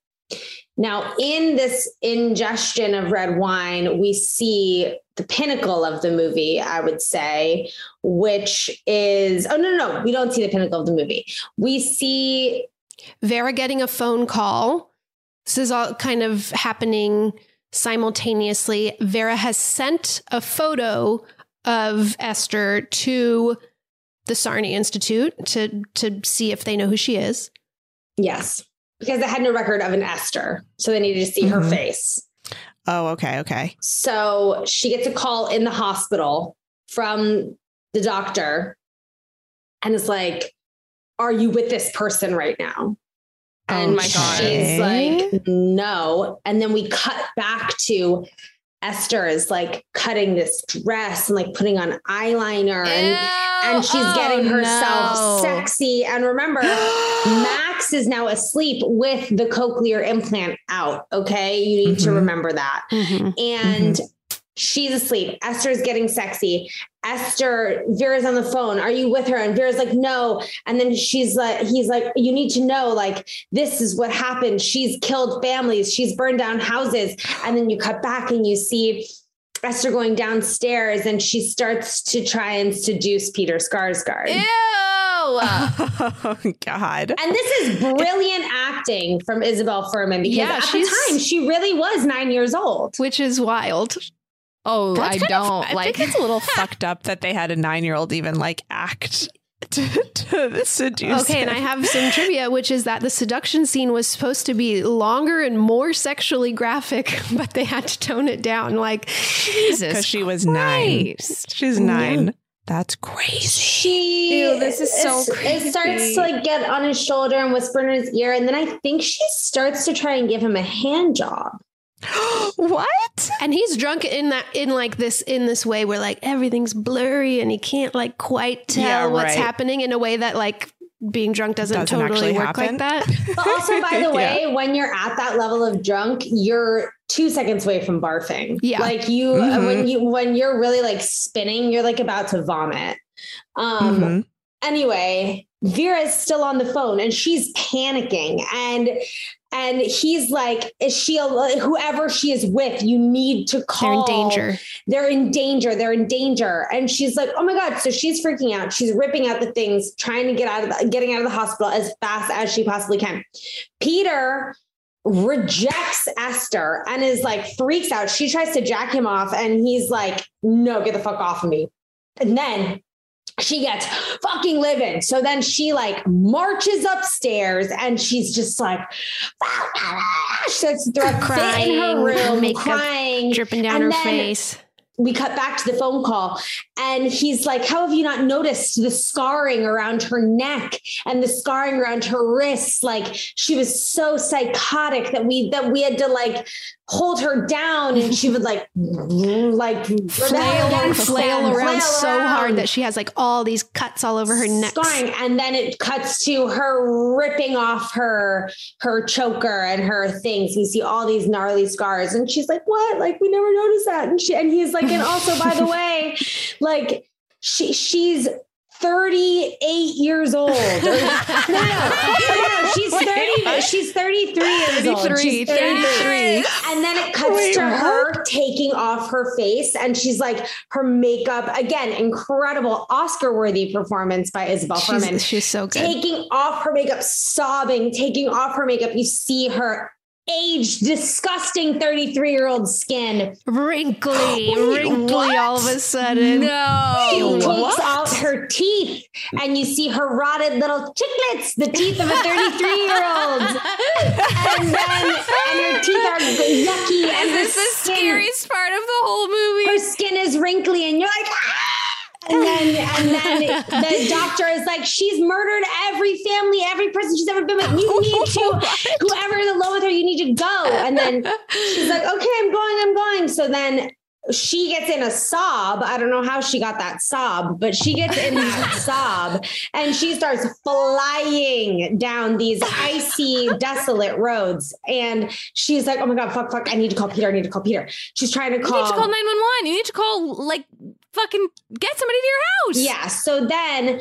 Now, in this ingestion of red wine, we see the pinnacle of the movie, I would say, which is oh, no, no, no, we don't see the pinnacle of the movie. We see Vera getting a phone call. This is all kind of happening simultaneously. Vera has sent a photo of Esther to the Saarne Institute to to see if they know who she is. Yes, because they had no record of an Esther. So they needed to see her Mhm. face. Oh, okay, okay. So she gets a call in the hospital from the doctor and it's like, Are you with this person right now? And Oh my God. she's like, No. And then we cut back to Esther is like cutting this dress and like putting on eyeliner and and she's Oh, getting herself no. sexy. And remember, Max is now asleep with the cochlear implant out. Okay. You need to Mhm. remember that. And she's asleep. Esther's getting sexy. Esther, Vera's on the phone. Are you with her? And Vera's like, no. And then she's like, he's like, you need to know, like, this is what happened. She's killed families, she's burned down houses. And then you cut back and you see Esther going downstairs and she starts to try and seduce Peter Skarsgård. Ew. Oh God. And this is brilliant acting from Isabelle Fuhrman because Yeah, at the time she really was nine years old. Which is wild. Oh, That's I don't I like. think it's a little fucked up that they had a nine-year-old even like act to, to seduce. Okay, and I have some trivia, which is that the seduction scene was supposed to be longer and more sexually graphic, but they had to tone it down. Like, Jesus because she was nine. She's nine. That's crazy. She Ew, this is so crazy. it starts to like get on his shoulder and whisper in his ear, and then I think she starts to try and give him a hand job. what? and he's drunk in that in like this in this way where like everything's blurry and he can't like quite tell Yeah, what's happening in a way that like being drunk doesn't, Doesn't totally work happen. like that. But also, by the way, when you're at that level of drunk, you're two seconds away from barfing. Yeah. like you Mhm. when you when you're really like spinning, you're like about to vomit. Um. Mhm. Anyway, Vera's still on the phone and she's panicking and. And he's like, "Is she whoever she is with? You need to They're in call. danger. They're in danger. They're in danger." And she's like, "Oh my god!" So she's freaking out. She's ripping out the things, trying to get out of the, getting out of the hospital as fast as she possibly can. Peter rejects Esther and is like freaks out. She tries to jack him off, and he's like, "No, get the fuck off of me." And then she gets fucking livid. So then she like marches upstairs and she's just like, she starts to throw a fit in her Crying, room, makeup crying, dripping down And her then face. We cut back to the phone call and he's like, How have you not noticed the scarring around her neck and the scarring around her wrists? Like she was so psychotic that we that we had to like hold her down and she would like like Flail, flail around flail so around hard that she has like all these cuts all over her neck. scarring and then it cuts to her ripping off her her choker and her things we see all these gnarly scars and she's like what like we never noticed that and she and he's like and also by the way like she she's 38 years old. No, no, no, she's 30, she's 33 years old. 33, She's 33. And then it cuts Wait, to what? her taking off her face and she's like her makeup again, incredible Oscar worthy performance by Isabelle She's- Fuhrman. she's so good. Taking off her makeup, sobbing, taking off her makeup. You see her aged, disgusting 33 year old skin. Wrinkly, wrinkly what? all of a sudden. She takes What? out her teeth and you see her rotted little chiclets, the teeth of a 33 year old. And then and her teeth are yucky. and Is this is the skin- scariest part of the whole movie? Her skin is wrinkly and you're like, ah! And then, and then the doctor is like, she's murdered every family, every person she's ever been with. You need to, whoever's alone with her, you need to go. And then she's like, okay, I'm going, I'm going. So then she gets in a sob. I don't know how she got that sob, but she gets in that sob and she starts flying down these icy, desolate roads. And she's like, oh my God, fuck, fuck. I need to call Peter. I need to call Peter. She's trying to call. You need to call 911. You need to call, like, fucking get somebody to your house. Yeah. So then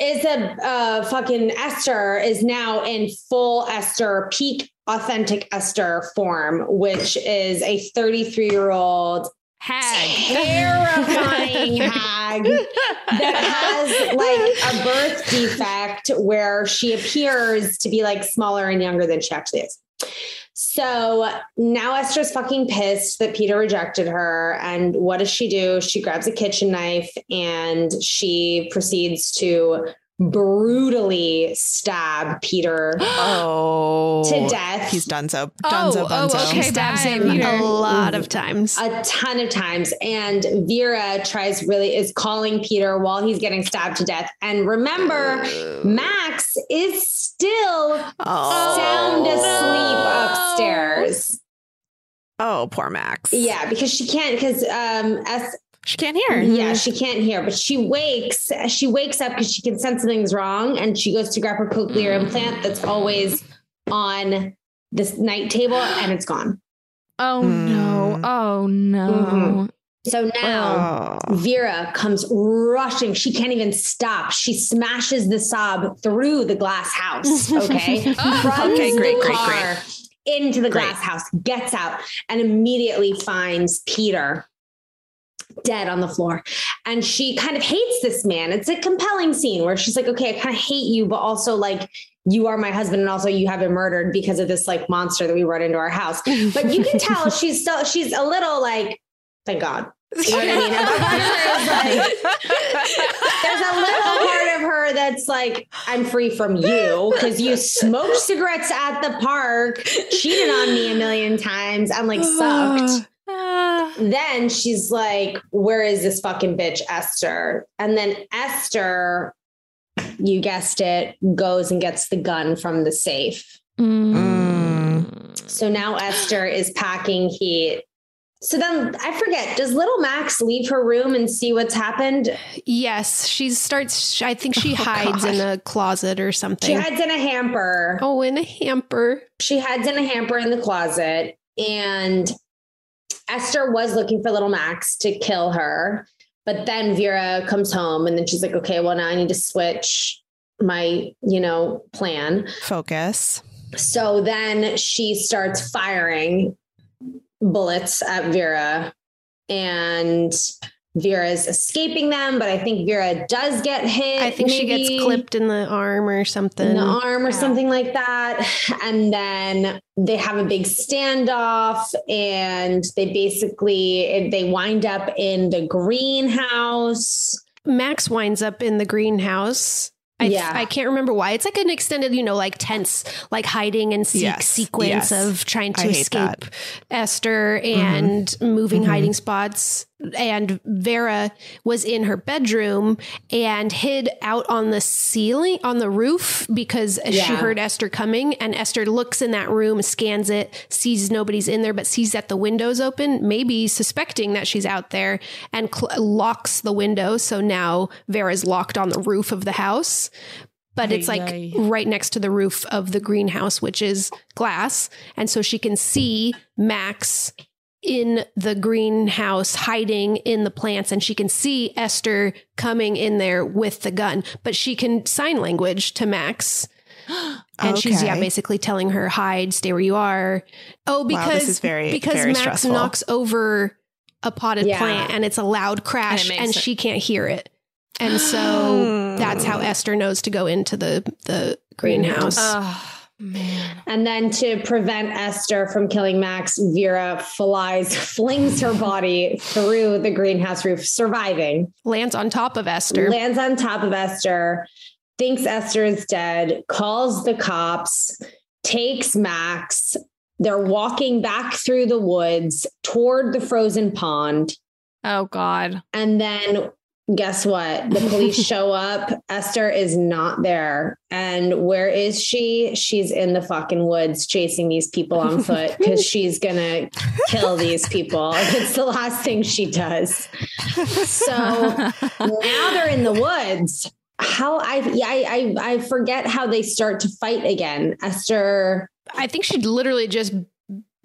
is a uh, fucking Esther is now in full Esther peak authentic Esther form, which is a 33 year old hag, terrifying hag that has like a birth defect where she appears to be like smaller and younger than she actually is. So now Esther's fucking pissed that Peter rejected her. And what does she do? She grabs a kitchen knife and she proceeds to brutally stab Peter oh, to death. He's donezo. Oh, Donezo, oh, bunzo. okay, She stabs him Peter. a lot of times. A ton of times. And Vera tries really is calling Peter while he's getting stabbed to death. And remember, Max is still sound asleep upstairs. Oh, poor Max. Yeah, because she can't because um S she can't hear. Mm-hmm. Yeah, she can't hear, but she wakes. She wakes up because she can sense something's wrong, and she goes to grab her cochlear mm-hmm. implant that's always on this night table, and it's gone. Oh mm. no. Oh no. Mhm. So now oh. Vera comes rushing. She can't even stop. She smashes the sob through the glass house. Okay. Oh, okay, the great, great, great. Into the Great. glass house, gets out, and immediately finds Peter dead on the floor. And she kind of hates this man. It's a compelling scene where she's like, okay, I kind of hate you, but also like you are my husband and also you have been murdered because of this like monster that we brought into our house. But you can tell she's still she's a little like, thank God. You know what I mean? And the part of her is like- there's a little part of her that's like, I'm free from you because you smoked cigarettes at the park, cheated on me a million times, I'm like sucked. Ah. then she's like, Where is this fucking bitch, Esther? And then Esther, you guessed it, goes and gets the gun from the safe. Mm. So now Esther is packing heat. So then I forget, does little Max leave her room and see what's happened? Yes, she starts. I think she oh, hides in a closet or something. She hides in a hamper. Oh, in a hamper. She hides in a hamper in the closet. And Esther was looking for little Max to kill her. But then Vera comes home and then she's like, okay, well, now I need to switch my, you know, plan. Focus. So then she starts firing bullets at Vera. And Vera's escaping them, but I think Vera does get hit. I think she gets clipped in the arm or something. in the arm or something like that. And then they have a big standoff and they basically they wind up in the greenhouse. Max winds up in the greenhouse. I, Yeah. I can't remember why. It's like an extended, you know, like tense, like hiding and seek Yes, sequence yes. of trying to escape that. Esther and moving Mhm. hiding spots. And Vera was in her bedroom and hid out on the ceiling, on the roof, because she heard Esther coming. And Esther looks in that room, scans it, sees nobody's in there, but sees that the window's open, maybe suspecting that she's out there, and cl- locks the window. So now Vera's locked on the roof of the house. But it's like right next to the roof of the greenhouse, which is glass. And so she can see Max in the greenhouse hiding in the plants and she can see Esther coming in there with the gun but she can sign language to Max. And she's yeah basically telling her hide stay where you are. Oh because this is very- because very Max stressful. knocks over a potted Yeah. plant and it's a loud crash makes and, she can't hear it. And so that's how Esther knows to go into the the greenhouse. Oh man. And then to prevent Esther from killing Max, Vera flies, flings her body through the greenhouse roof, surviving. lands on top of Esther lands on top of Esther, thinks Esther is dead, calls the cops, takes Max. They're walking back through the woods toward the frozen pond. Oh God. And then guess what? The police show up. Esther is not there. And where is she? She's in the fucking woods chasing these people on foot because she's going to kill these people. It's the last thing she does. So now they're in the woods. How I, I, I, I forget how they start to fight again. Esther I think she literally just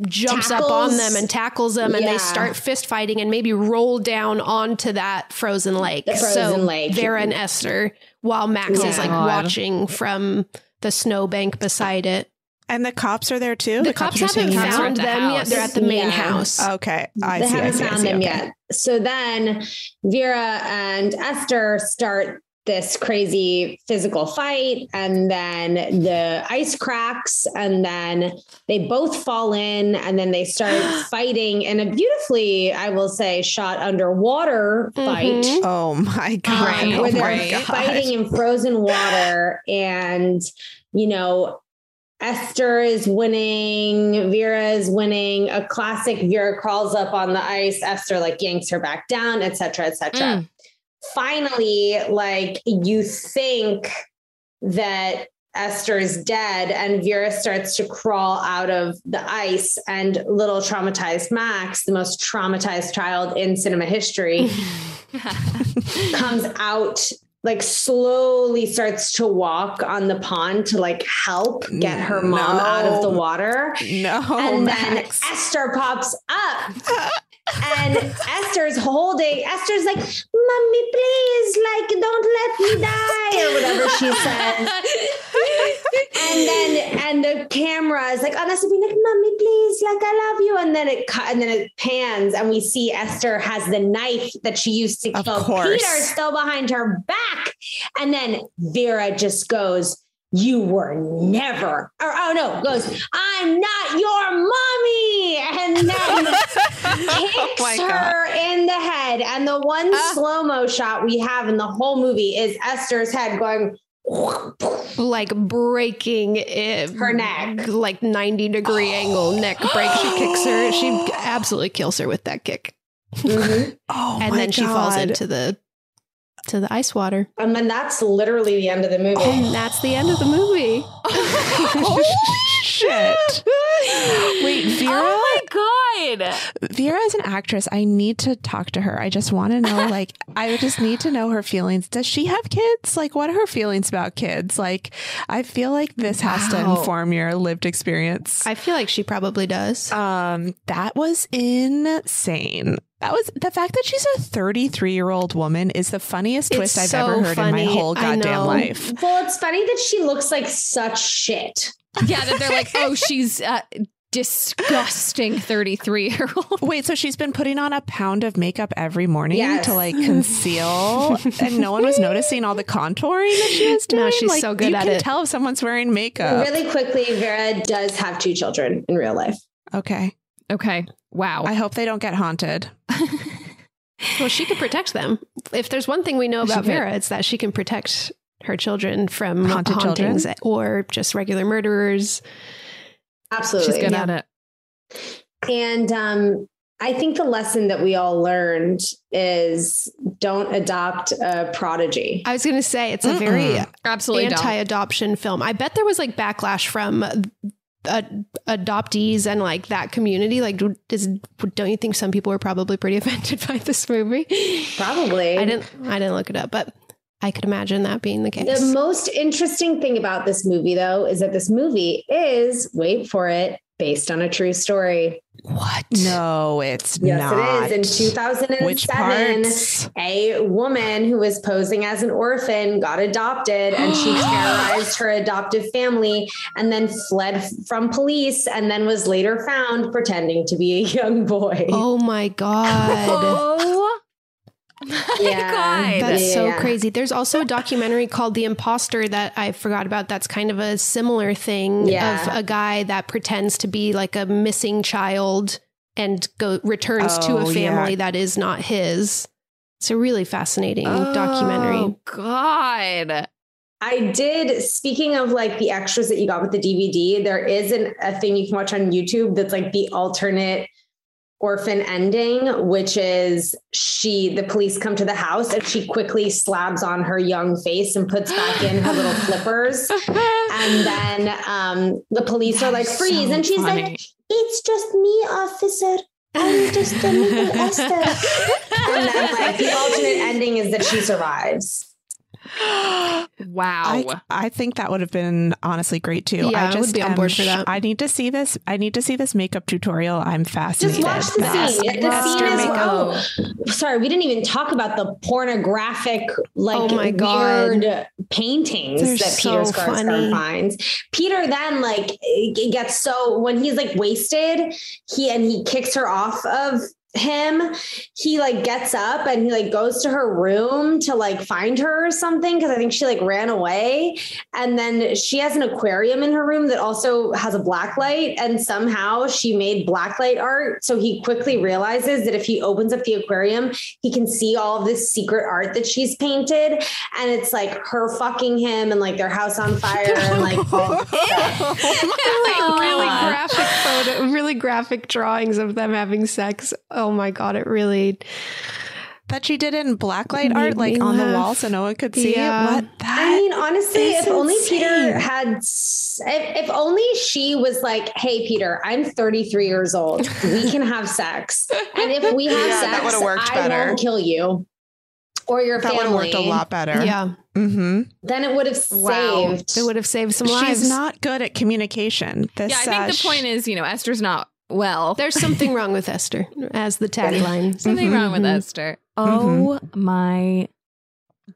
jumps up on them and tackles them and Yeah. they start fist fighting and maybe roll down onto that frozen lake. The frozen so lake. Vera and Esther, while Max is like watching from the snowbank beside it. And the cops are there too. The, cops, are haven't hanging Cops found the them yet. They're at the main Yeah. house. Okay, I they see. I haven't see, I found see. them Okay. yet. So then Vera and Esther start this crazy physical fight, and then the ice cracks, and then they both fall in, and then they start fighting in a beautifully, I will say, shot underwater fight. Mhm. Oh my god! Right, oh where they're right. god! fighting in frozen water and you know Esther is winning, Vera is winning. A classic Vera crawls up on the ice, Esther like yanks her back down, etc., etc. Mm. Finally, like you think that Esther is dead, and Vera starts to crawl out of the ice, and little traumatized Max, the most traumatized child in cinema history, comes out like slowly starts to walk on the pond to like help get her mom out of the water. No, and Max. then Esther pops up. and Esther's holding, Esther's like, Mommy, please, like, don't let me die, or whatever she says. and then and the camera is like honestly being like mommy please like i love you. And then it cut and then it pans and we see esther has the knife that she used to kill peter still behind her back. And then vera just goes you were never or oh no goes i'm not your mommy and then hits my her in the head and the one Ah. slow-mo shot we have in the whole movie is esther's head going Like breaking it, Her neck. like 90 degree angle neck break. She kicks her. She absolutely kills her with that kick. Mhm. Oh and then she falls into the to the ice water. And then that's literally the end of the movie. And that's the end of the movie. Oh, shit. Wait, Vera. Oh my God. Vera is an actress. I need to talk to her. I just want to know, like, I just need to know her feelings. Does she have kids? Like, what are her feelings about kids? Like, I feel like this has to inform your lived experience. I feel like she probably does. Um, that was insane. That was the fact that she's a 33 year old woman is the funniest It's twist I've so ever heard funny. in my whole goddamn life. Well, it's funny that she looks like such shit. Yeah, that they're like, oh, she's uh, disgusting 33 year old. Wait, so she's been putting on a pound of makeup every morning Yes. to like conceal, and no one was noticing all the contouring that she was doing. No, she's Like, so good you at can it. Tell if someone's wearing makeup. Really quickly, Vera does have two children in real life. Okay. Okay. Wow. I hope they don't get haunted. Well, she could protect them. If there's one thing we know She about could. Vera, it's that she can protect her children from Haunted children? or just regular murderers. Absolutely. She's good Yeah. at it. And um, I think the lesson that we all learned is don't adopt a prodigy. I was going to say it's a very Mm-mm. Absolutely don't. anti-adoption film. I bet there was like backlash from uh, adoptees and like that community. Like, does, don't you think some people were probably pretty offended by this movie? Probably. I didn't. I didn't look it up, but I could imagine that being the case. The most interesting thing about this movie, though, is that this movie is, wait for it, based on a true story. What? No, it's Yes, not. it is. In 2007, a woman who was posing as an orphan got adopted and she terrorized her adoptive family and then fled from police and then was later found pretending to be a young boy. oh my god. Oh my Yeah. God. That's Yeah, so yeah. crazy. There's also a documentary called The Imposter that I forgot about. That's kind of a similar thing Yeah. of a guy that pretends to be like a missing child and go returns to a Oh, family yeah. that is not his. It's a really fascinating documentary. Oh, God. I did. Speaking of like the extras that you got with the DVD, there is an, a thing you can watch on YouTube that's like the alternate orphan ending, which is she, the police come to the house and she quickly slabs on her young face and puts back in her little flippers. And then um, the police are like, freeze. so and she's funny. like, it's just me, officer. I'm just a little Esther. and then like the alternate ending is that she survives. Wow. I, I think that would have been honestly great too. Yeah, I I would just be on am board for that. I need to see this. I need to see this makeup tutorial. I'm fascinated. Just watch the Yes. scene. The Esther scene is makeup. oh, sorry, we didn't even talk about the pornographic, like Oh my God. weird paintings They're that Peter so Skarsgård finds. Peter then like it gets so when he's like wasted, he and he kicks her off of him he like gets up and he like goes to her room to like find her or something because i think she like ran away. And then she has an aquarium in her room that also has a black light and somehow she made black light art. So he quickly realizes that if he opens up the aquarium he can see all of this secret art that she's painted. And it's like her fucking him and like their house on fire and like all oh this like really graphic photo, really graphic drawings of them having sex. Oh my god, it really that she did in blacklight art, like me on the wall, so no one could see Yeah. it. What? That I mean, honestly, is if only. Peter had, if, if only she was like, "Hey, Peter, I'm 33 years old. We can have sex, and if we have Yeah, that sex, would've worked I better. won't kill you or your that would family." have worked a lot better. yeah, Mm-hmm. Then it would have Wow. saved. it would have saved some lives. She's not good at communication. This, Yeah, I think uh, the point is, you know, Esther's not well. There's something wrong with Esther, as the tagline. something wrong with Mhm. Esther. Oh my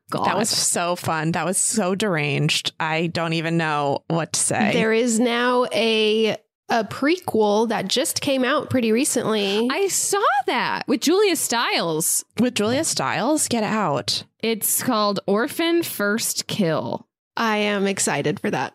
god. That was so fun. That was so deranged. I don't even know what to say. There is now a a prequel that just came out pretty recently. I saw that with Julia Stiles. With Julia Stiles, get out. It's called Orphan First Kill. I am excited for that.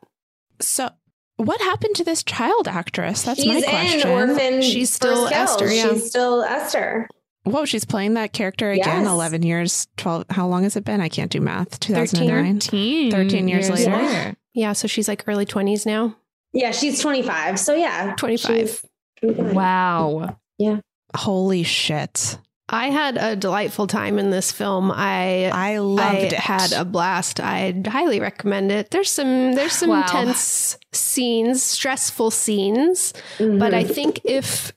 So, what happened to this child actress? That's She's my question. in Orphan. She's still First Kill. Esther, yeah. She's still Esther. Whoa, she's playing that character again. Yes. Eleven years, twelve. How long has it been? I can't do math. Two thousand nine. 13, 13 years later. later. Yeah, so she's like early 20s now. Yeah, she's 25. So yeah, 25. Wow. Yeah. Holy shit! I had a delightful time in this film. I I loved I it. had a blast. I'd highly recommend it. There's some there's some Wow. tense scenes, stressful scenes, but I Mhm. think if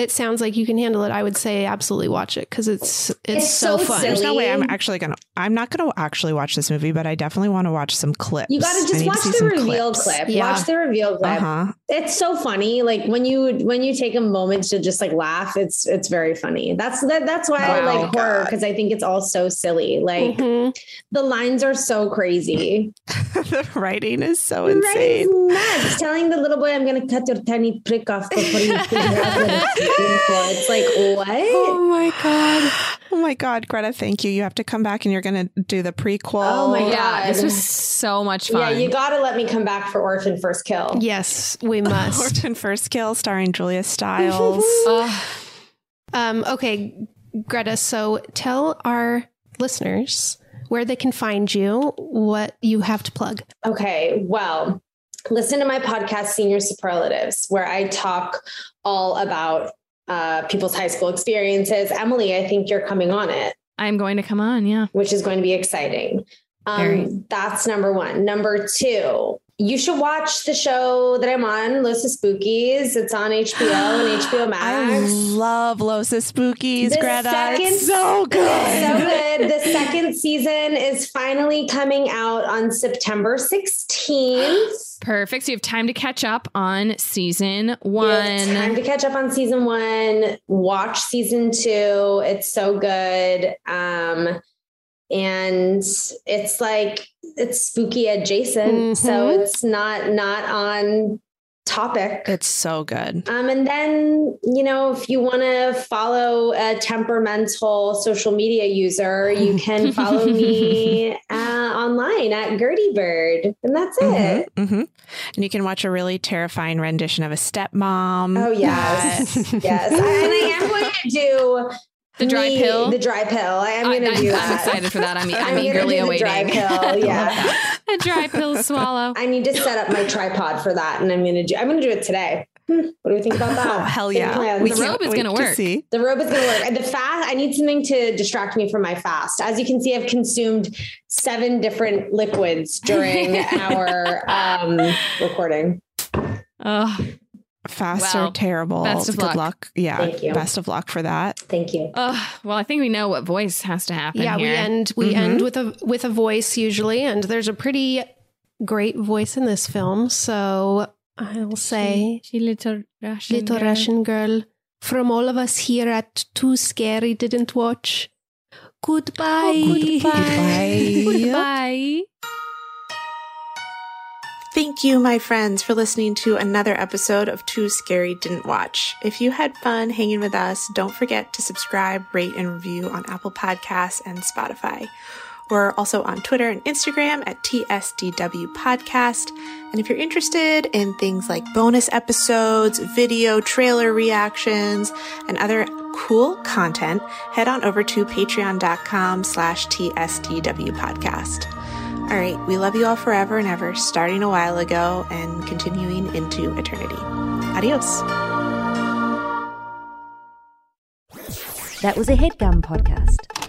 it sounds like you can handle it, I would say absolutely watch it because it's, it's It's so, so fun. There's no way I'm actually gonna. I'm not gonna actually watch this movie, but I definitely want to watch some clips. You gotta just watch see the reveal clips. clip. Yeah. Watch the reveal clip. Uh huh. it's so funny. Like when you when you take a moment to just like laugh, it's it's very funny. That's that, that's why I Wow. like horror because I think it's all so silly. Like Mm-hmm. the lines are so crazy. the writing is so The insane. nuts. Telling the little boy, "I'm going to cut your tiny prick off before you figure out what it's. It's like what? Oh my god. Oh my god, Greta, thank you. You have to come back and you're going to do the prequel. Oh my Yeah, this God. was so much fun. Yeah, you got to let me come back for Orphan First Kill. Yes, we must. Orphan First Kill starring Julia Stiles. Ugh. Um, okay, Greta, so tell our listeners where they can find you, what you have to plug. Okay, well, listen to my podcast, Senior Superlatives, where I talk all about uh, people's high school experiences. Emily, I think you're coming on it, I'm going to come on. Yeah. which is going to be exciting. Um, that's number one. Number two, you should watch the show that I'm on, Los Espookys. It's on HBO and HBO Max. I love Los Espookys, The Greta. second- it's so good. So good. The second season is finally coming out on September 16th. Perfect. So you have time to catch up on season one. time to catch up on season one. Watch season two. It's so good. Um, and it's like it's spooky adjacent, so Mhm. it's not not on topic. It's so good. Um, and then, you know, if you want to follow a temperamental social media user, you can follow me uh, online at Gertie Bird. And that's it. hmm hmm And you can watch a really terrifying rendition of a stepmom. Oh, yes. yes. I, and I am going to do The dry me- pill? The dry pill. I am going to I'm- do I'm that. excited for that. I'm- I'm gonna eagerly do the Dry awaiting. pill. Yeah. a dry pill swallow. I need to set up my tripod for that. And I'm going to do, I'm going to do it today. Hmm, What do we think about that? Oh, hell yeah. We The robe is gonna to work. see. The robe is going to work. The fast, I need something to distract me from my fast. As you can see, I've consumed seven different liquids during our um, recording. Oh, Fasts Well, are terrible. best of Good luck. Yeah. Thank you. Best of luck for that. Thank you. oh, well, I think we know what voice has to happen. yeah, we end we Mhm. end with a with a voice usually, and there's a pretty great voice in this film. So I'll say, She little Russian. little girl. Russian girl, from all of us here at Too Scary Didn't Watch. Goodbye. Oh, Goodbye. Goodbye. Thank you, my friends, for listening to another episode of Too Scary Didn't Watch. If you had fun hanging with us, don't forget to subscribe, rate, and review on Apple Podcasts and Spotify. We're also on Twitter and Instagram at TSDW Podcast. And if you're interested in things like bonus episodes, video trailer reactions, and other cool content, head on over to patreon.com slash TSDW Podcast. All right, we love you all forever and ever, starting a while ago and continuing into eternity. Adios. That was a headgum podcast.